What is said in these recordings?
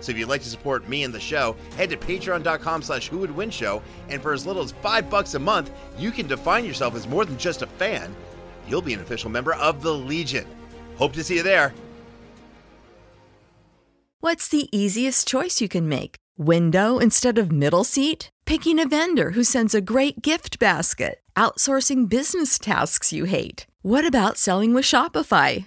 So if you'd like to support me and the show, head to patreon.com slash who would win show, and for as little as five bucks a month, you can define yourself as more than just a fan. You'll be an official member of the Legion. Hope to see you there. What's the easiest choice you can make? Window instead of middle seat? Picking a vendor who sends a great gift basket? Outsourcing business tasks you hate? What about selling with Shopify?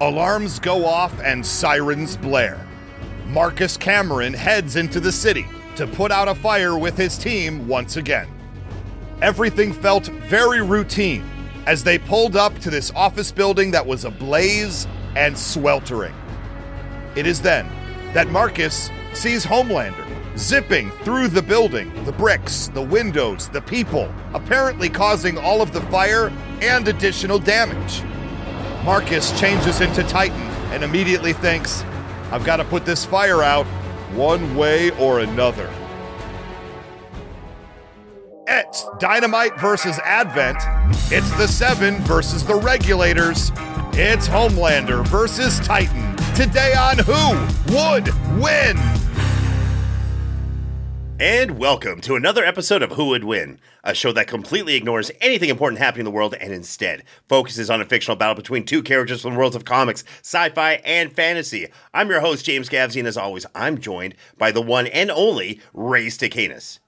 Alarms go off and sirens blare. Marcus Cameron heads into the city to put out a fire with his team once again. Everything felt very routine as they pulled up to this office building that was ablaze and sweltering. It is then that Marcus sees Homelander zipping through the building, the bricks, the windows, the people, apparently causing all of the fire and additional damage. Marcus changes into Titan and immediately thinks, I've got to put this fire out one way or another. It's Dynamite versus Advent. It's the Seven versus the Regulators. It's Homelander versus Titan. Today on Who Would Win? And welcome to another episode of Who Would Win, a show that completely ignores anything important happening in the world and instead focuses on a fictional battle between two characters from the worlds of comics, sci fi, and fantasy. I'm your host, James Gavsie, and as always, I'm joined by the one and only Ray Stacanus.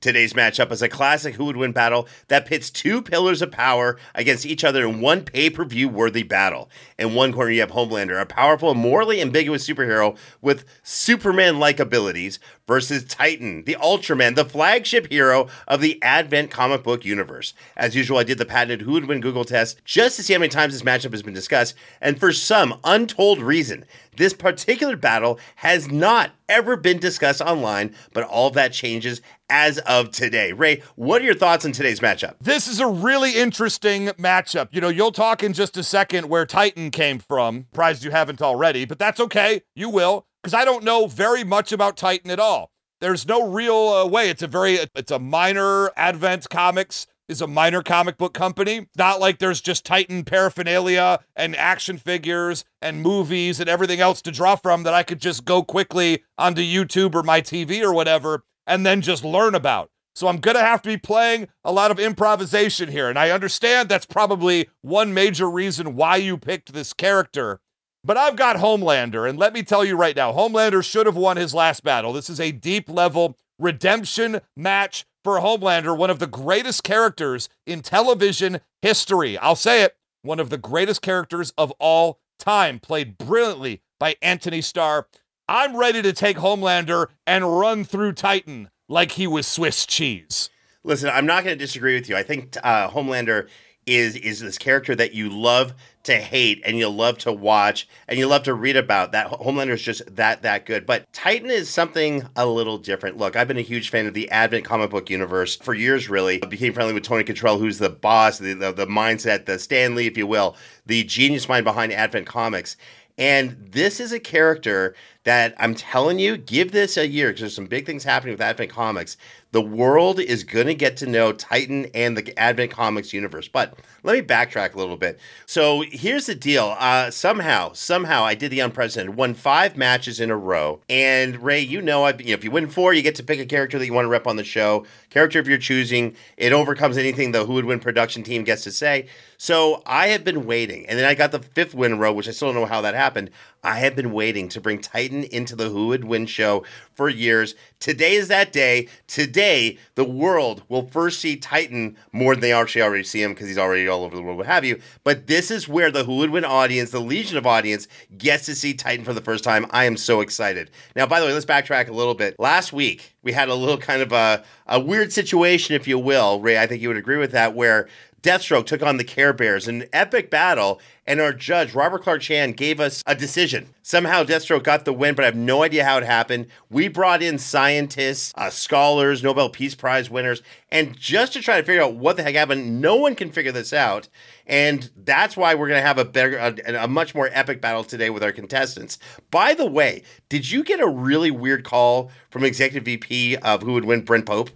Today's matchup is a classic who would win battle that pits two pillars of power against each other in one pay per view worthy battle. In one corner, you have Homelander, a powerful, and morally ambiguous superhero with Superman like abilities, versus Titan, the Ultraman, the flagship hero of the Advent comic book universe. As usual, I did the patented who would win Google test just to see how many times this matchup has been discussed, and for some untold reason, this particular battle has not ever been discussed online, but all that changes as of today. Ray, what are your thoughts on today's matchup? This is a really interesting matchup. You know, you'll talk in just a second where Titan came from. Surprised you haven't already, but that's okay. You will, because I don't know very much about Titan at all. There's no real uh, way. It's a very, it's a minor Advent Comics is a minor comic book company. Not like there's just Titan paraphernalia and action figures and movies and everything else to draw from that I could just go quickly onto YouTube or my TV or whatever and then just learn about. So I'm going to have to be playing a lot of improvisation here. And I understand that's probably one major reason why you picked this character. But I've got Homelander. And let me tell you right now, Homelander should have won his last battle. This is a deep level redemption match for Homelander, one of the greatest characters in television history. I'll say it, one of the greatest characters of all time, played brilliantly by Anthony Starr. I'm ready to take Homelander and run through Titan like he was Swiss cheese. Listen, I'm not going to disagree with you. I think uh, Homelander is is this character that you love to hate and you love to watch and you love to read about. That Homelander is just that that good. But Titan is something a little different. Look, I've been a huge fan of the Advent comic book universe for years. Really, I became friendly with Tony Cottrell, who's the boss, the, the the mindset, the Stan Lee, if you will, the genius mind behind Advent Comics. And this is a character that I'm telling you, give this a year because there's some big things happening with Advent Comics. The world is going to get to know Titan and the Advent Comics universe. But let me backtrack a little bit. So here's the deal. Uh, somehow, somehow, I did the unprecedented. Won five matches in a row. And Ray, you know, I, you know, if you win four, you get to pick a character that you want to rep on the show. Character of your choosing. It overcomes anything the Who Would Win production team gets to say. So I have been waiting, and then I got the fifth win in row, which I still don't know how that happened. I have been waiting to bring Titan into the Who Would Win show for years. Today is that day. Today, the world will first see Titan more than they actually already see him because he's already all over the world, what have you. But this is where the Who Would Win audience, the Legion of audience, gets to see Titan for the first time. I am so excited. Now, by the way, let's backtrack a little bit. Last week, we had a little kind of a, a weird situation, if you will. Ray, I think you would agree with that, where Deathstroke took on the Care Bears in an epic battle, and our judge, Robert Clark Chan, gave us a decision. Somehow Deathstroke got the win, but I have no idea how it happened. We brought in scientists, uh, scholars, Nobel Peace Prize winners, and just to try to figure out what the heck happened, no one can figure this out. And that's why we're going to have a better, a, a much more epic battle today with our contestants. By the way, did you get a really weird call from Executive VP of Who Would Win, Brent Pope?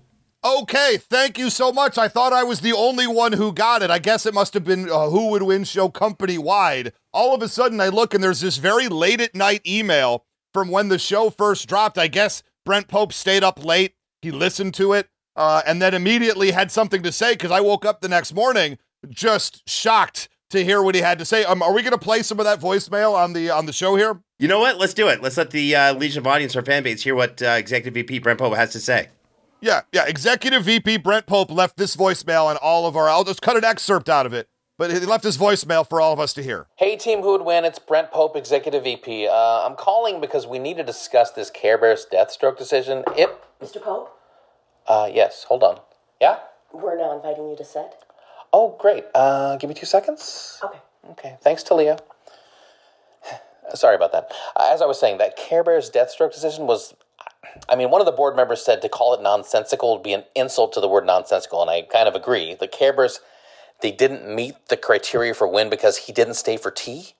Okay, thank you so much. I thought I was the only one who got it. I guess it must have been a Who Would Win show company wide. All of a sudden, I look and there's this very late at night email from when the show first dropped. I guess Brent Pope stayed up late. He listened to it uh, and then immediately had something to say because I woke up the next morning just shocked to hear what he had to say. Um, are we going to play some of that voicemail on the on the show here? You know what? Let's do it. Let's let the uh, Legion of Audience, our fan base, hear what uh, Executive VP Brent Pope has to say. Yeah, yeah. Executive VP Brent Pope left this voicemail on all of our. I'll just cut an excerpt out of it, but he left his voicemail for all of us to hear. Hey, team, who would win? It's Brent Pope, Executive VP. Uh, I'm calling because we need to discuss this Care Bears Deathstroke decision. It. Mr. Pope, Uh, yes. Hold on. Yeah. we're now inviting you to set. Oh, great. Uh, give me two seconds. Okay. Okay. Thanks, Talia. Sorry about that. Uh, as I was saying, that Care Bears Deathstroke decision was. I mean, one of the board members said to call it nonsensical would be an insult to the word nonsensical, and I kind of agree. The Care Bears, they didn't meet the criteria for win because he didn't stay for tea.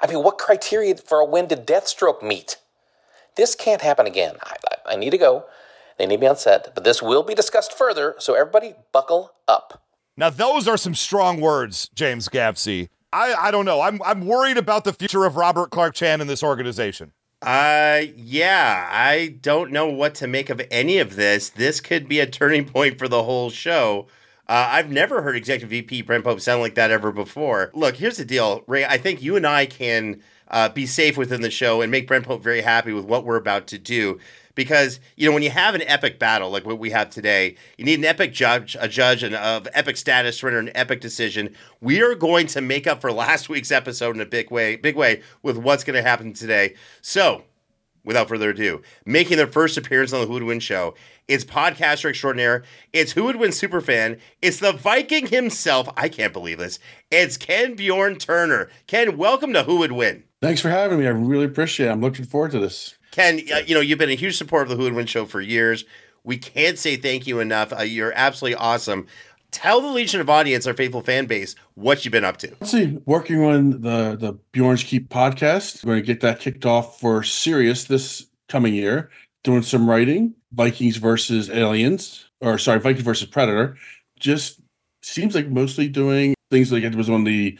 I mean, what criteria for a win did Deathstroke meet? This can't happen again. I, I, I need to go. They need me on set, but this will be discussed further, so everybody buckle up. Now, those are some strong words, James Gavsie. I, I don't know. I'm, I'm worried about the future of Robert Clark Chan in this organization. Uh, yeah, I don't know what to make of any of this. This could be a turning point for the whole show. Uh, I've never heard Executive VP Brent Pope sound like that ever before. Look, here's the deal, Ray. I think you and I can uh, be safe within the show and make Brent Pope very happy with what we're about to do. Because you know, when you have an epic battle like what we have today, you need an epic judge, a judge, and of epic status to render an epic decision. We are going to make up for last week's episode in a big way, big way with what's going to happen today. So, without further ado, making their first appearance on the Who Would Win show. It's podcaster extraordinaire. It's Who Would Win superfan. It's the Viking himself. I can't believe this. It's Ken Bjorn Turner. Ken, welcome to Who Would Win. Thanks for having me. I really appreciate it. I'm looking forward to this. Ken, uh, you know, you've been a huge supporter of the Who Would Win show for years. We can't say thank you enough. Uh, you're absolutely awesome. Tell the Legion of Audience, our faithful fan base, what you've been up to. Let's see, working on the the Bjorn's Keep podcast. We're going to get that kicked off for Sirius this coming year. Doing some writing, Vikings versus Aliens, or sorry, Vikings versus Predator. Just seems like mostly doing things like it was on the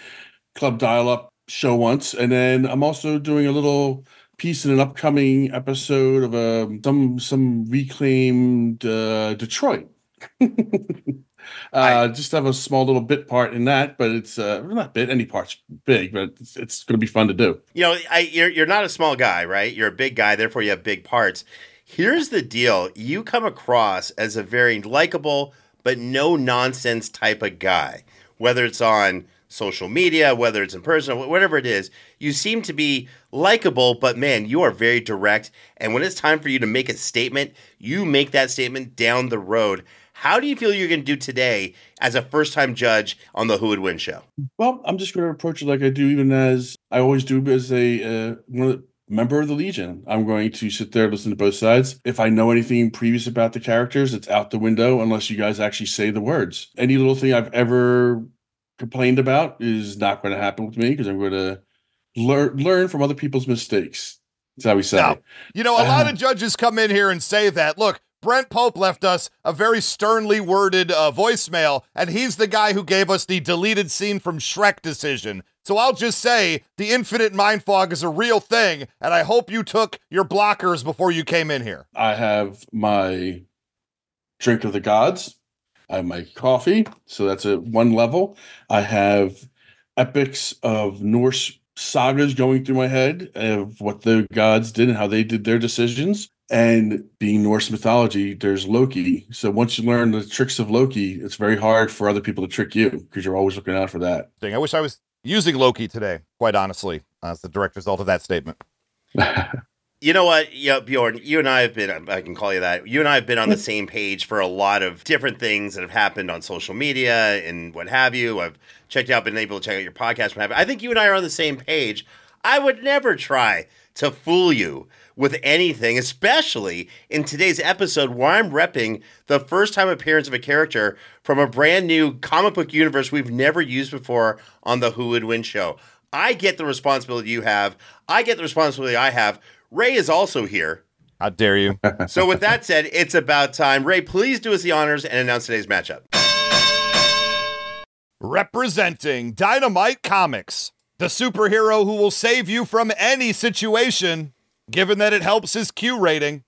Club Dial Up show once, and then I'm also doing a little piece in an upcoming episode of um, some some reclaimed uh, Detroit. uh, just have a small little bit part in that, but it's uh, not bit. Any part's big, but it's, it's going to be fun to do. You know, I, you're you're not a small guy, right? You're a big guy, therefore you have big parts. Here's the deal: you come across as a very likable but no nonsense type of guy, whether it's on social media, whether it's in person, or whatever it is. You seem to be likable, but man, you are very direct. And when it's time for you to make a statement, you make that statement down the road. How do you feel you're going to do today as a first time judge on the Who Would Win show? Well, I'm just going to approach it like I do, even as I always do as a uh, one of the, member of the Legion. I'm going to sit there, listen to both sides. If I know anything previous about the characters, it's out the window unless you guys actually say the words. Any little thing I've ever complained about is not going to happen with me because I'm going to learn learn from other people's mistakes. That's how we say. Now, you know, a lot Uh, of judges come in here and say that. Look, Brent Pope left us a very sternly worded uh, voicemail, and he's the guy who gave us the deleted scene from Shrek decision. So I'll just say the infinite mind fog is a real thing, and I hope you took your blockers before you came in here. I have my drink of the gods. I have my coffee, so that's at one level. I have epics of Norse sagas going through my head of what the gods did and how they did their decisions. And being Norse mythology, there's Loki. So once you learn the tricks of Loki, it's very hard for other people to trick you because you're always looking out for that. Thing. I wish I was using Loki today, quite honestly, as the direct result of that statement. You know what, yeah, Bjorn, you and I have been, I can call you that. You and I have been on the same page for a lot of different things that have happened on social media and what have you. I've checked out, been able to check out your podcast. What have you. I think you and I are on the same page. I would never try to fool you with anything, especially in today's episode where I'm repping the first time appearance of a character from a brand new comic book universe we've never used before on the Who Would Win show. I get the responsibility you have. I get the responsibility I have. Ray is also here. How dare you? So, with that said, it's about time. Ray, please do us the honors and announce today's matchup. Representing Dynamite Comics, the superhero who will save you from any situation, given that it helps his Q rating,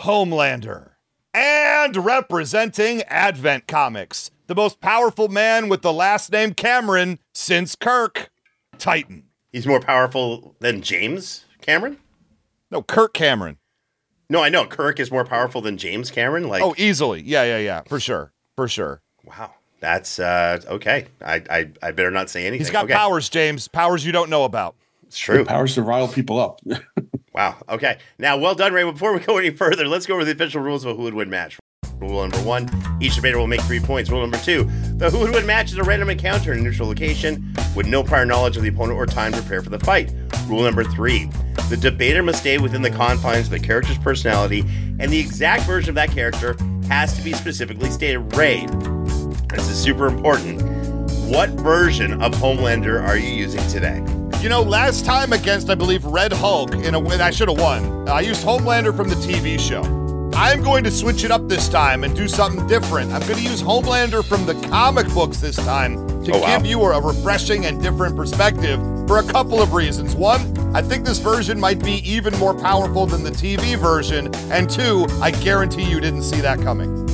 Homelander. And representing Advent Comics, the most powerful man with the last name Cameron since Kirk, Titan. He's more powerful than James Cameron? No, Kirk Cameron. No, I know. Kirk is more powerful than James Cameron. Like, Oh, easily. Yeah, yeah, yeah. For sure. For sure. wow. That's uh, okay. I, I I better not say anything. He's got okay. powers, James. Powers you don't know about. It's true. Powers to rile people up. Wow. Okay. Now, well done, Ray. Before we go any further, let's go over the official rules of a who would win match. Rule number one: each debater will make three points. Rule number two: the who would win match is a random encounter in a neutral location with no prior knowledge of the opponent or time to prepare for the fight. Rule number three: the debater must stay within the confines of the character's personality, and the exact version of that character has to be specifically stated. Ray, this is super important. What version of Homelander are you using today? You know, last time against, I believe, Red Hulk, in a way, I should have won. I used Homelander from the TV show. I'm going to switch it up this time and do something different. I'm going to use Homelander from the comic books this time to Oh, wow. give you a refreshing and different perspective for a couple of reasons. One, I think this version might be even more powerful than the TV version. And two, I guarantee you didn't see that coming.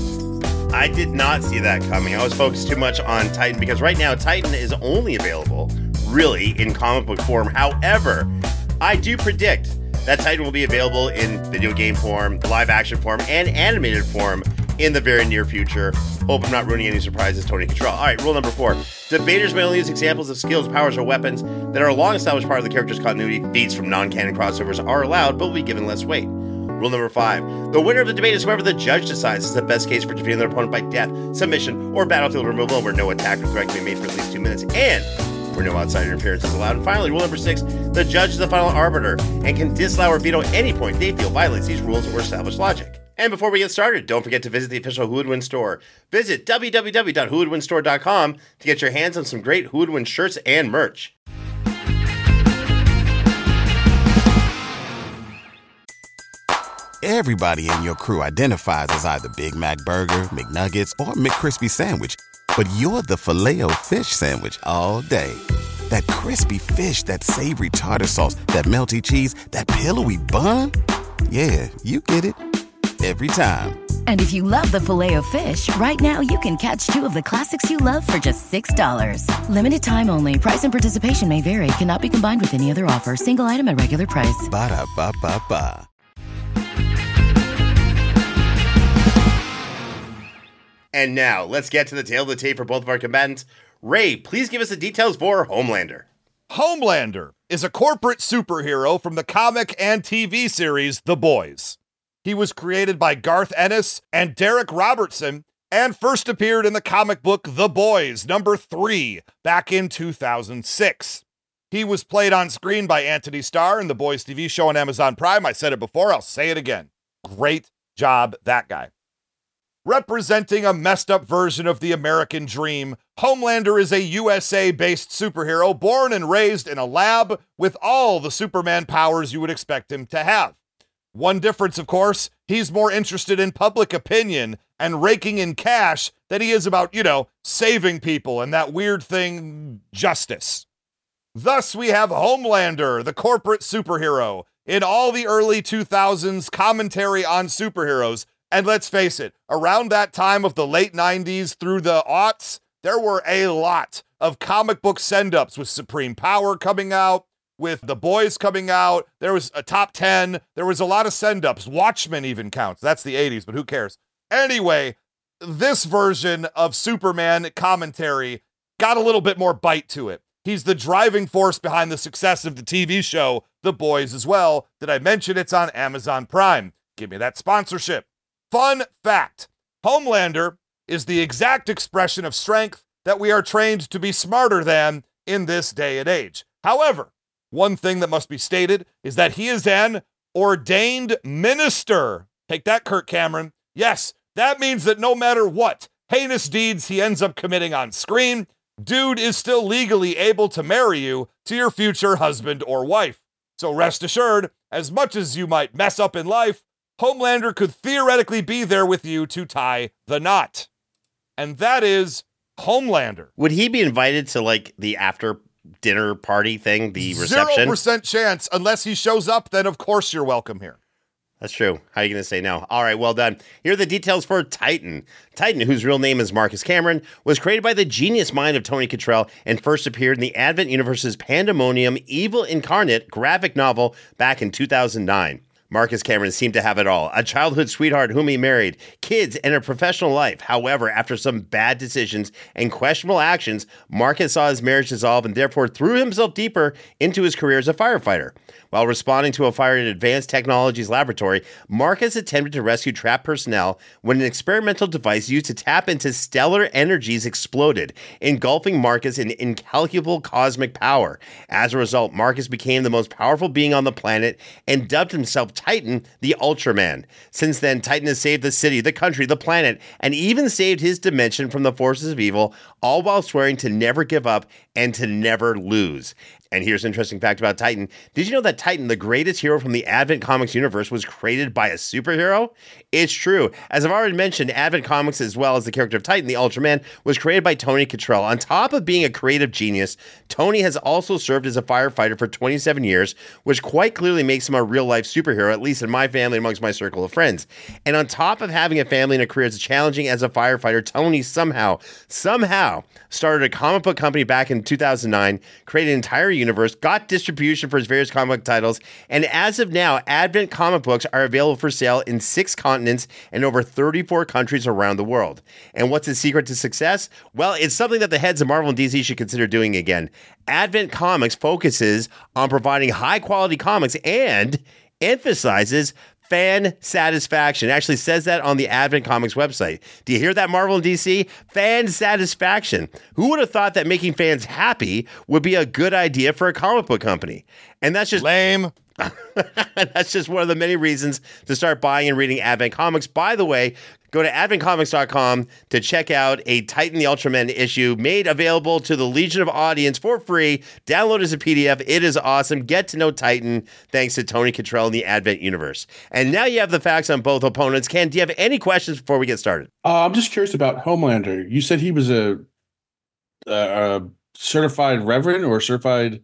I did not see that coming. I was focused too much on Titan because right now Titan is only available really in comic book form. However, I do predict that Titan will be available in video game form, live action form, and animated form in the very near future. Hope I'm not ruining any surprises, Tony Cottrell. All right, rule number four. Debaters may only use examples of skills, powers, or weapons that are a long established part of the character's continuity. Feats from non canon crossovers are allowed, but will be given less weight. Rule number five. The winner of the debate is whoever the judge decides is the best case for defeating their opponent by death, submission, or battlefield removal, where no attack or threat can be made for at least two minutes, and where no outside interference is allowed. And finally, rule number six. The judge is the final arbiter and can disallow or veto any point they feel violates these rules or established logic. And before we get started, don't forget to visit the official Who Would Win store. Visit www.whowouldwinstore.com to get your hands on some great Who Would Win shirts and merch. Everybody in your crew identifies as either Big Mac Burger, McNuggets, or McCrispy Sandwich. But you're the filet fish Sandwich all day. That crispy fish, that savory tartar sauce, that melty cheese, that pillowy bun. Yeah, you get it. Every time. And if you love the filet of fish, right now you can catch two of the classics you love for just $6. Limited time only. Price and participation may vary. Cannot be combined with any other offer. Single item at regular price. Ba-da-ba-ba-ba. And now, let's get to the tail of the tape for both of our combatants. Ray, please give us the details for Homelander. Homelander is a corporate superhero from the comic and TV series The Boys. He was created by Garth Ennis and Darick Robertson and first appeared in the comic book The Boys, number three, back in 2006. He was played on screen by Anthony Starr in The Boys TV show on Amazon Prime. I said it before, I'll say it again. Great job, that guy. Representing a messed up version of the American dream, Homelander is a USA based superhero born and raised in a lab with all the Superman powers you would expect him to have. One difference, of course, he's more interested in public opinion and raking in cash than he is about, you know, saving people and that weird thing, justice. Thus, we have Homelander, the corporate superhero, in all the early 2000s commentary on superheroes. And let's face it, around that time of the late 90s through the aughts, there were a lot of comic book send ups with Supreme Power coming out, with The Boys coming out. There was a top 10. There was a lot of send ups. Watchmen even counts. That's the 80s, but who cares? Anyway, this version of Superman commentary got a little bit more bite to it. He's the driving force behind the success of the TV show The Boys as well. Did I mention it's on Amazon Prime? Give me that sponsorship. Fun fact Homelander is the exact expression of strength that we are trained to be smarter than in this day and age. However, one thing that must be stated is that he is an ordained minister. Take that, Kirk Cameron. Yes, that means that no matter what heinous deeds he ends up committing on screen, dude is still legally able to marry you to your future husband or wife. So rest assured, as much as you might mess up in life, Homelander could theoretically be there with you to tie the knot. And that is Homelander. Would he be invited to like the after dinner party thing, the Zero reception? percent chance unless he shows up. Then of course you're welcome here. That's true. How are you going to say no? All right, well done. Here are the details for Titan. Titan, whose real name is Marcus Cameron, was created by the genius mind of Tony Cottrell and first appeared in the Advent Universe's Pandemonium Evil Incarnate graphic novel back in 2009. Marcus Cameron seemed to have it all a childhood sweetheart whom he married, kids, and a professional life. However, after some bad decisions and questionable actions, Marcus saw his marriage dissolve and therefore threw himself deeper into his career as a firefighter. While responding to a fire at Advanced Technologies Laboratory, Marcus attempted to rescue trapped personnel when an experimental device used to tap into stellar energies exploded, engulfing Marcus in incalculable cosmic power. As a result, Marcus became the most powerful being on the planet and dubbed himself Titan, the Ultraman. Since then, Titan has saved the city, the country, the planet, and even saved his dimension from the forces of evil, all while swearing to never give up and to never lose. And here's an interesting fact about Titan. Did you know that Titan, the greatest hero from the Advent Comics universe, was created by a superhero? It's true. As I've already mentioned, Advent Comics, as well as the character of Titan, the Ultraman, was created by Tony Cottrell. On top of being a creative genius, Tony has also served as a firefighter for 27 years, which quite clearly makes him a real life superhero, at least in my family, amongst my circle of friends. And on top of having a family and a career as challenging as a firefighter, Tony somehow, somehow started a comic book company back in 2009, created an entire universe, got distribution for his various comic titles, and as of now, Advent comic books are available for sale in six continents and over 34 countries around the world. And what's the secret to success? Well, it's something that the heads of Marvel and DC should consider doing again. Advent Comics focuses on providing high quality comics and emphasizes fan satisfaction. It actually says that on the Advent Comics website. Do you hear that, Marvel and DC? Fan satisfaction. Who would have thought that making fans happy would be a good idea for a comic book company? And that's just Lame. that's just one of the many reasons to start buying and reading Advent Comics. By the way, go to adventcomics.com to check out a Titan the Ultraman issue made available to the Legion of Audience for free. Download as a PDF. It is awesome. Get to know Titan thanks to Tony Cottrell in the Advent universe. And now you have the facts on both opponents. Ken, do you have any questions before we get started? Uh, I'm just curious about Homelander. You said he was a, a, a certified reverend or certified.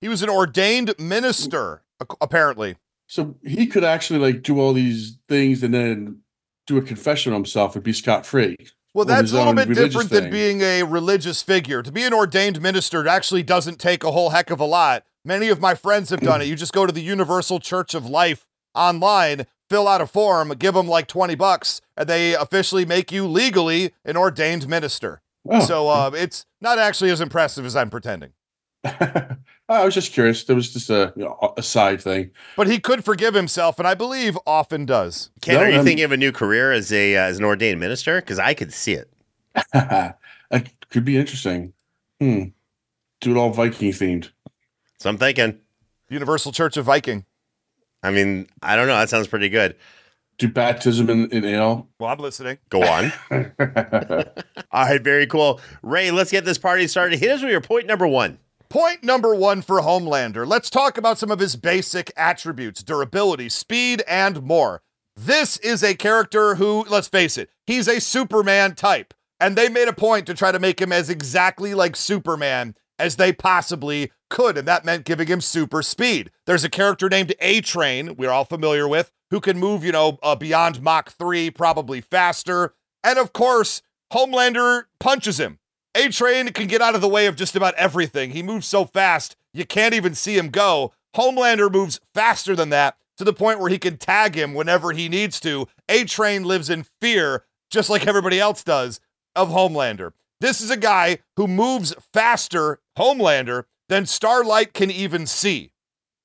He was an ordained minister, apparently. So he could actually like do all these things and then do a confession on himself and be scot free. Well, that's a little bit different than being a religious figure. To be an ordained minister actually doesn't take a whole heck of a lot. Many of my friends have done it. You just go to the Universal Church of Life online, fill out a form, give them like 20 bucks, and they officially make you legally an ordained minister. Oh, So uh, it's not actually as impressive as I'm pretending. I was just curious. There was just a you know, a side thing. But he could forgive himself, and I believe often does. Ken, No, are you um, thinking of a new career as a uh, as an ordained minister? Because I could see it. that could be interesting. Hmm. Do it all Viking themed. So I'm thinking. Universal Church of Viking. I mean, I don't know. That sounds pretty good. Do baptism in, in ale. Well, I'm listening. Go on. All right, very cool. Ray, let's get this party started. Hit us with your point number one. Point number one for Homelander. Let's talk about some of his basic attributes durability, speed, and more. This is a character who, let's face it, he's a Superman type. And they made a point to try to make him as exactly like Superman as they possibly could. And that meant giving him super speed. There's a character named A Train, we're all familiar with, who can move, you know, uh, beyond Mach 3, probably faster. And of course, Homelander punches him. A Train can get out of the way of just about everything. He moves so fast, you can't even see him go. Homelander moves faster than that to the point where he can tag him whenever he needs to. A Train lives in fear, just like everybody else does, of Homelander. This is a guy who moves faster, Homelander, than Starlight can even see.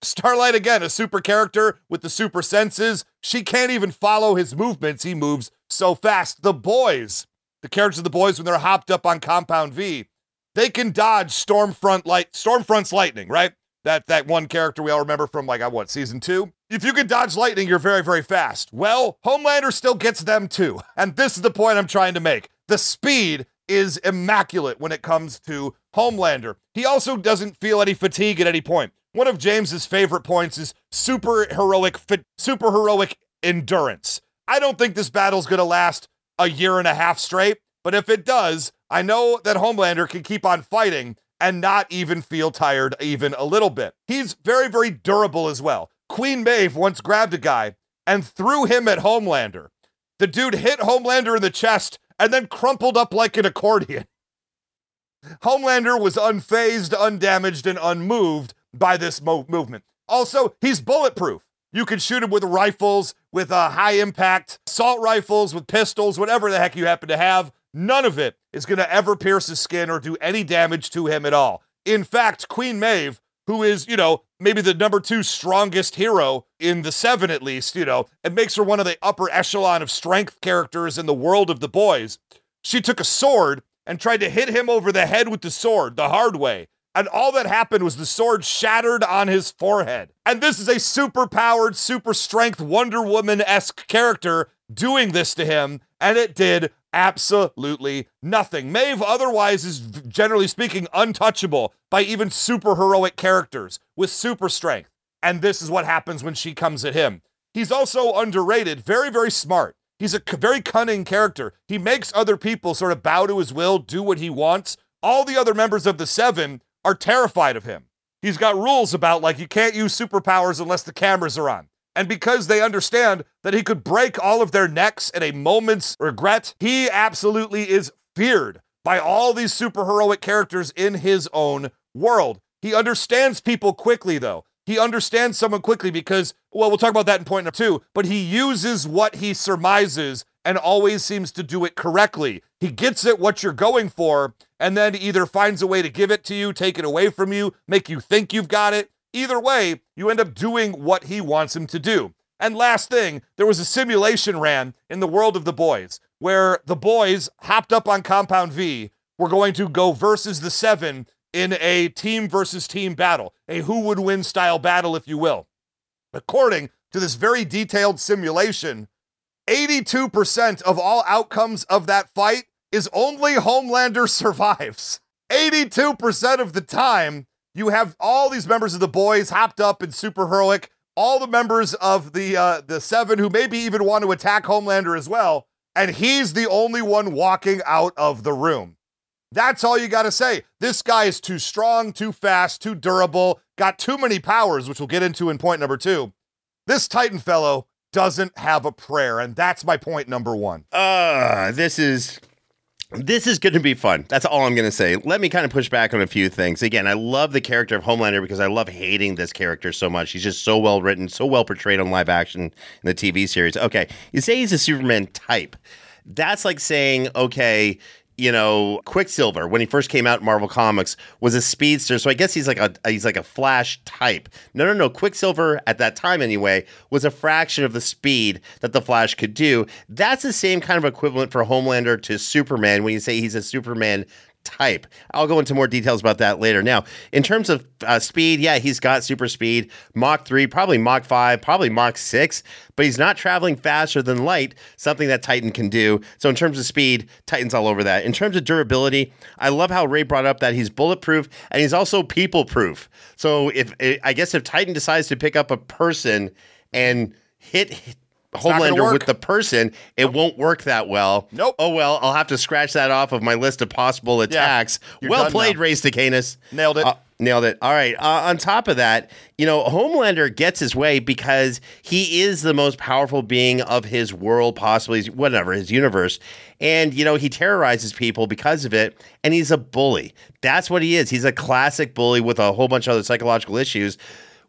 Starlight, again, a super character with the super senses. She can't even follow his movements. He moves so fast. The boys, the characters of the boys, when they're hopped up on Compound V, they can dodge Stormfront light, Stormfront's lightning, right? That that one character we all remember from like uh, what season two. If you can dodge lightning, you're very very fast. Well, Homelander still gets them too, and this is the point I'm trying to make. The speed is immaculate when it comes to Homelander. He also doesn't feel any fatigue at any point. One of James's favorite points is super heroic, super heroic endurance. I don't think this battle's going to last a year and a half straight, but if it does, I know that Homelander can keep on fighting and not even feel tired even a little bit. He's very, very durable as well. Queen Maeve once grabbed a guy and threw him at Homelander. The dude hit Homelander in the chest and then crumpled up like an accordion. Homelander was unfazed, undamaged, and unmoved by this mo- movement. Also, he's bulletproof. You can shoot him with rifles, with uh, high impact assault rifles, with pistols, whatever the heck you happen to have. None of it is going to ever pierce his skin or do any damage to him at all. In fact, Queen Maeve, who is, you know, maybe the number two strongest hero in the seven at least, you know, and makes her one of the upper echelon of strength characters in the world of the boys, she took a sword and tried to hit him over the head with the sword the hard way. And all that happened was the sword shattered on his forehead. And this is a super powered, super strength Wonder Woman esque character doing this to him. And it did absolutely nothing. Maeve, otherwise, is generally speaking untouchable by even super heroic characters with super strength. And this is what happens when she comes at him. He's also underrated, very, very smart. He's a very cunning character. He makes other people sort of bow to his will, do what he wants. All the other members of the Seven are terrified of him. He's got rules about, like, you can't use superpowers unless the cameras are on. And because they understand that he could break all of their necks in a moment's regret, he absolutely is feared by all these super heroic characters in his own world. He understands people quickly, though. He understands someone quickly because, well, we'll talk about that in point number two, but he uses what he surmises and always seems to do it correctly. He gets it what you're going for and then either finds a way to give it to you, take it away from you, make you think you've got it. Either way, you end up doing what he wants him to do. And last thing, there was a simulation ran in the world of the boys where the boys hopped up on Compound V were going to go versus the seven in a team versus team battle, a who would win style battle, if you will. According to this very detailed simulation, 82% of all outcomes of that fight is only Homelander survives. 82% of the time, you have all these members of the boys hopped up in super heroic, all the members of the uh, the seven who maybe even want to attack Homelander as well, and he's the only one walking out of the room. That's all you got to say. This guy is too strong, too fast, too durable, got too many powers, which we'll get into in point number two. This Titan fellow doesn't have a prayer, and that's my point number one. Uh, this is this is going to be fun. That's all I'm going to say. Let me kind of push back on a few things. Again, I love the character of Homelander because I love hating this character so much. He's just so well written, so well portrayed on live action in the TV series. Okay, you say he's a Superman type. That's like saying, okay, you know, Quicksilver when he first came out in Marvel Comics was a speedster. So I guess he's like a he's like a Flash type. No, no, no. Quicksilver at that time anyway was a fraction of the speed that the Flash could do. That's the same kind of equivalent for Homelander to Superman when you say he's a Superman type. I'll go into more details about that later. Now, in terms of uh, speed, yeah, he's got super speed, Mach 3, probably Mach 5, probably Mach 6, but he's not traveling faster than light, something that Titan can do. So, in terms of speed, Titan's all over that. In terms of durability, I love how Ray brought up that he's bulletproof and he's also people proof. So, if I guess if Titan decides to pick up a person and hit Homelander with the person, it nope. won't work that well. Nope. Oh well, I'll have to scratch that off of my list of possible attacks. Yeah, well played, Ray Stacanus. Nailed it. Uh, nailed it. All right. Uh, on top of that, you know, Homelander gets his way because he is the most powerful being of his world, possibly whatever his universe, and you know he terrorizes people because of it. And he's a bully. That's what he is. He's a classic bully with a whole bunch of other psychological issues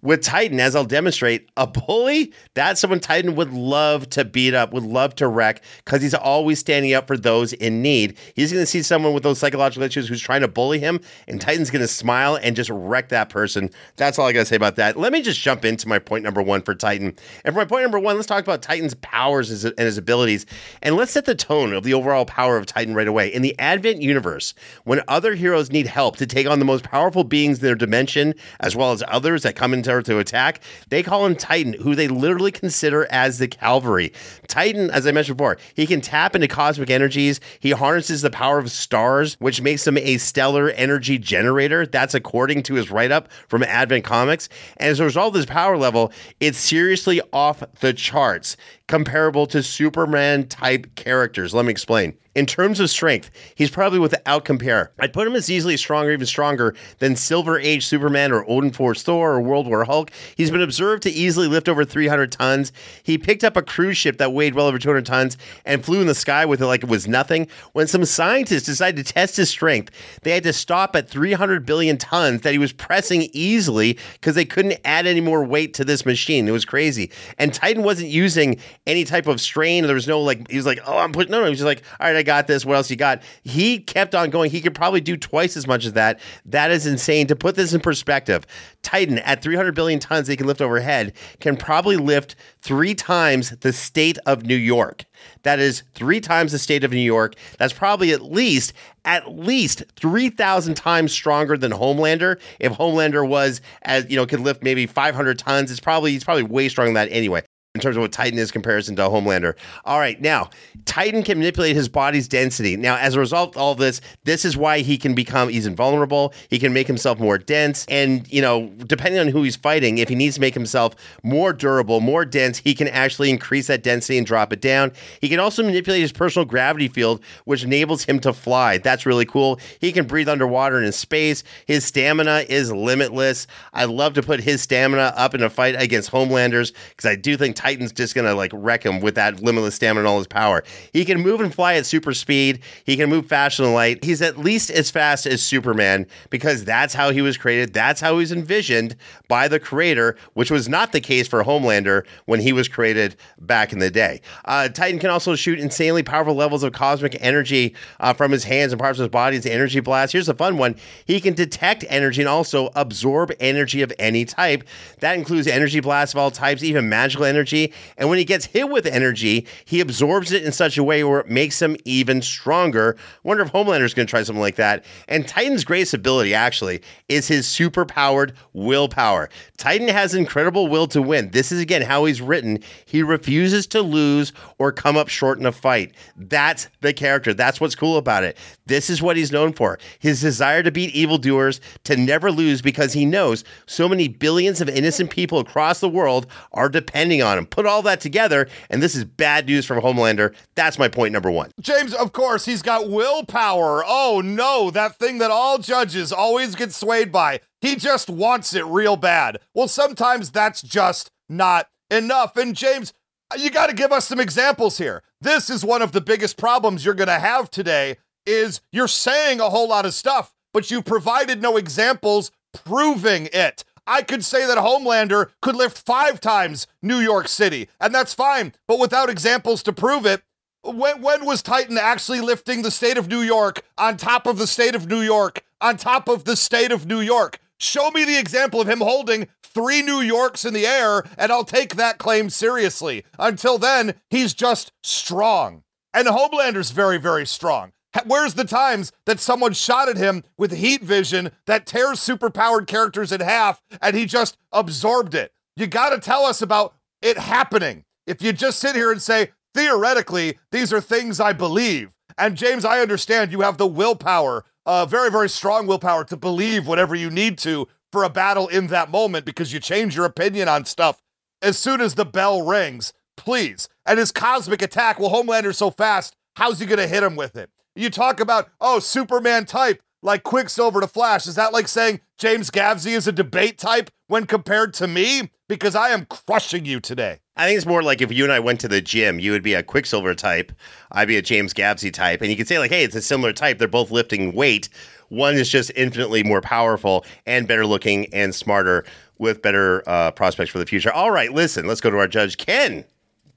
with Titan, as I'll demonstrate, a bully, that's someone Titan would love to beat up, would love to wreck, because he's always standing up for those in need. He's going to see someone with those psychological issues who's trying to bully him, and Titan's going to smile and just wreck that person. That's all I got to say about that. Let me just jump into my point number one for Titan. And for my point number one, let's talk about Titan's powers and his abilities. And let's set the tone of the overall power of Titan right away. In the Advent universe, when other heroes need help to take on the most powerful beings in their dimension, as well as others that come into to attack, they call him Titan, who they literally consider as the cavalry. Titan, as I mentioned before, he can tap into cosmic energies. He harnesses the power of stars, which makes him a stellar energy generator. That's according to his write up from Advent Comics. And as a result of this power level, it's seriously off the charts comparable to Superman type characters. Let me explain. In terms of strength, he's probably without compare. I'd put him as easily stronger, even stronger than Silver Age Superman or Odin Force Thor or World War Hulk. He's been observed to easily lift over 300 tons. He picked up a cruise ship that weighed well over 200 tons and flew in the sky with it like it was nothing. When some scientists decided to test his strength, they had to stop at 300 billion tons that he was pressing easily because they couldn't add any more weight to this machine. It was crazy. And Titan wasn't using any type of strain. There was no like, he was like, oh, I'm putting, no, no. He was just like, all right, I got this. What else you got? He kept on going. He could probably do twice as much as that. That is insane. To put this in perspective, Titan at 300 billion tons they can lift overhead can probably lift three times the state of New York. That is three times the state of New York. That's probably at least at least 3,000 times stronger than Homelander. If Homelander was as, you know, could lift maybe 500 tons, it's probably he's probably way stronger than that anyway in terms of what Titan is comparison to Homelander. All right, now Titan can manipulate his body's density. Now, as a result of all this, this is why he can become he's invulnerable. He can make himself more dense, and you know, depending on who he's fighting, if he needs to make himself more durable, more dense, he can actually increase that density and drop it down. He can also manipulate his personal gravity field, which enables him to fly. That's really cool. He can breathe underwater and in space. His stamina is limitless. I love to put his stamina up in a fight against Homelanders because I do think Titan's just gonna like wreck him with that limitless stamina and all his power. He can move and fly at super speed. He can move faster than light. He's at least as fast as Superman because that's how he was created. That's how he was envisioned by the creator, which was not the case for Homelander when he was created back in the day. Uh, Titan can also shoot insanely powerful levels of cosmic energy uh, from his hands and parts of his body. It's energy blast. Here's a fun one. He can detect energy and also absorb energy of any type. That includes energy blasts of all types, even magical energy energy. And when he gets hit with energy, he absorbs it in such a way where it makes him even stronger. Wonder if Homelander's going to try something like that. And Titan's greatest ability, actually, is his super powered willpower. Titan has incredible will to win. This is, again, how he's written. He refuses to lose or come up short in a fight. That's the character. That's what's cool about it. This is what he's known for his desire to beat evildoers, to never lose because he knows so many billions of innocent people across the world are depending on him. Put all that together, and this is bad news from Homelander. That's my point number one. James, of course, he's got willpower. Oh no, that thing that all judges always get swayed by. He just wants it real bad. Well, sometimes that's just not enough. And James, you got to give us some examples here. This is one of the biggest problems you're going to have today is you're saying a whole lot of stuff, but you provided no examples proving it. I could say that Homelander could lift five times New York City, and that's fine. But without examples to prove it, When, when was Titan actually lifting the state of New York on top of the state of New York on top of the state of New York? Show me the example of him holding three New Yorks in the air, and I'll take that claim seriously. Until then, he's just strong. And Homelander's very, very strong. Where's the times that someone shot at him with heat vision that tears superpowered characters in half and he just absorbed it? You got to tell us about it happening. If you just sit here and say, theoretically, these are things I believe. And James, I understand you have the willpower, uh, very, very strong willpower to believe whatever you need to for a battle in that moment because you change your opinion on stuff as soon as the bell rings. Please. And his cosmic attack, well, Homelander's so fast, how's he going to hit him with it? You talk about, oh, Superman type, like Quicksilver to Flash. Is that like saying James Gavsie is a debate type when compared to me? Because I am crushing you today. I think it's more like if you and I went to the gym, you would be a Quicksilver type, I'd be a James Gavsie type, and you could say like, "Hey, it's a similar type. They're both lifting weight. One is just infinitely more powerful and better looking and smarter with better uh, prospects for the future." All right, listen, let's go to our judge, Ken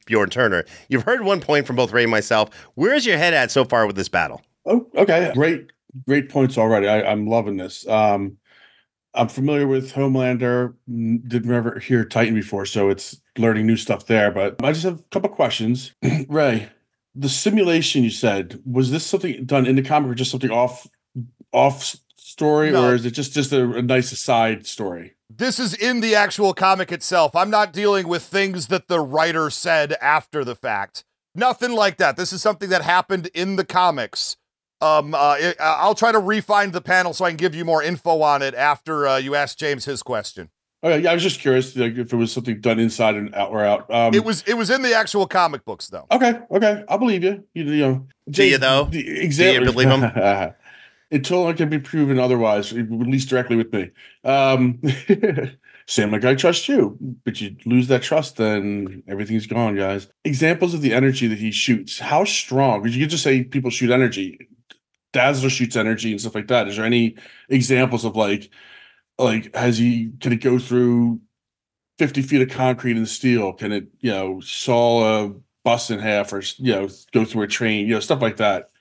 Bjorn Turner. You've heard one point from both Ray and myself. Where's your head at so far with this battle? Oh, okay, great, great points already. I, I'm loving this. Um, I'm familiar with Homelander. Didn't ever hear Titan before, so it's learning new stuff there. But I just have a couple questions. Ray, the simulation you said was this something done in the comic or just something off off story, no. or is it just just a, a nice aside story? This is in the actual comic itself. I'm not dealing with things that the writer said after the fact. Nothing like that. This is something that happened in the comics. Um, uh, it, I'll try to refine the panel so I can give you more info on it after uh, you ask James his question. Okay, yeah, I was just curious like, if it was something done inside and out or out. Um, it was. It was in the actual comic books, though. Okay, okay, I believe you. You, you know, do you though? The, exactly. Do you believe him? Until it can be proven otherwise, at least directly with me. Um, Sam, like I trust you, but you lose that trust, then everything's gone, guys. Examples of the energy that he shoots. How strong? Because you could just say people shoot energy. Dazzler shoots energy and stuff like that. Is there any examples of like, like has he can it go through fifty feet of concrete and steel? Can it you know saw a bus in half or you know go through a train? You know stuff like that.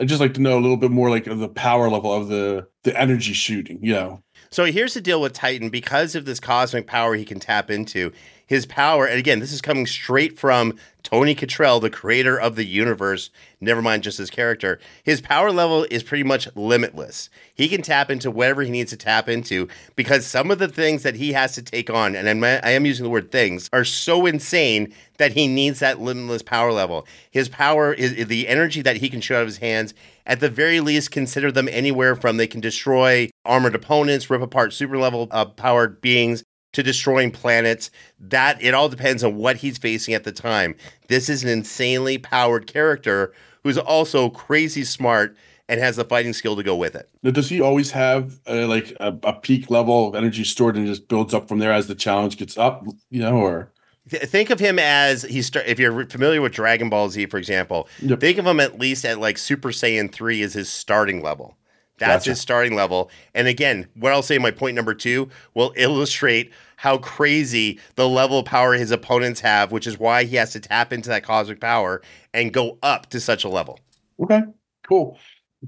I'd just like to know a little bit more like of the power level of the the energy shooting. You know. So here's the deal with Titan because of this cosmic power he can tap into his power, and again, this is coming straight from Tony Cottrell, the creator of the universe, never mind just his character. His power level is pretty much limitless. He can tap into whatever he needs to tap into because some of the things that he has to take on, and I'm, I am using the word things, are so insane that he needs that limitless power level. His power is the energy that he can shoot out of his hands. At the very least, consider them anywhere from they can destroy armored opponents, rip apart super level uh, powered beings, to destroying planets. That it all depends on what he's facing at the time. This is an insanely powered character who's also crazy smart and has the fighting skill to go with it. Now, does he always have uh, like a, a, peak level of energy stored and just builds up from there as the challenge gets up? You know, or think of him as he's start if you're familiar with Dragon Ball Z, for example. Yep. Think of him at least at like Super Saiyan three is his starting level. That's gotcha. his starting level. And again, what I'll say, my point number two will illustrate how crazy the level of power his opponents have, which is why he has to tap into that cosmic power and go up to such a level. Okay, cool.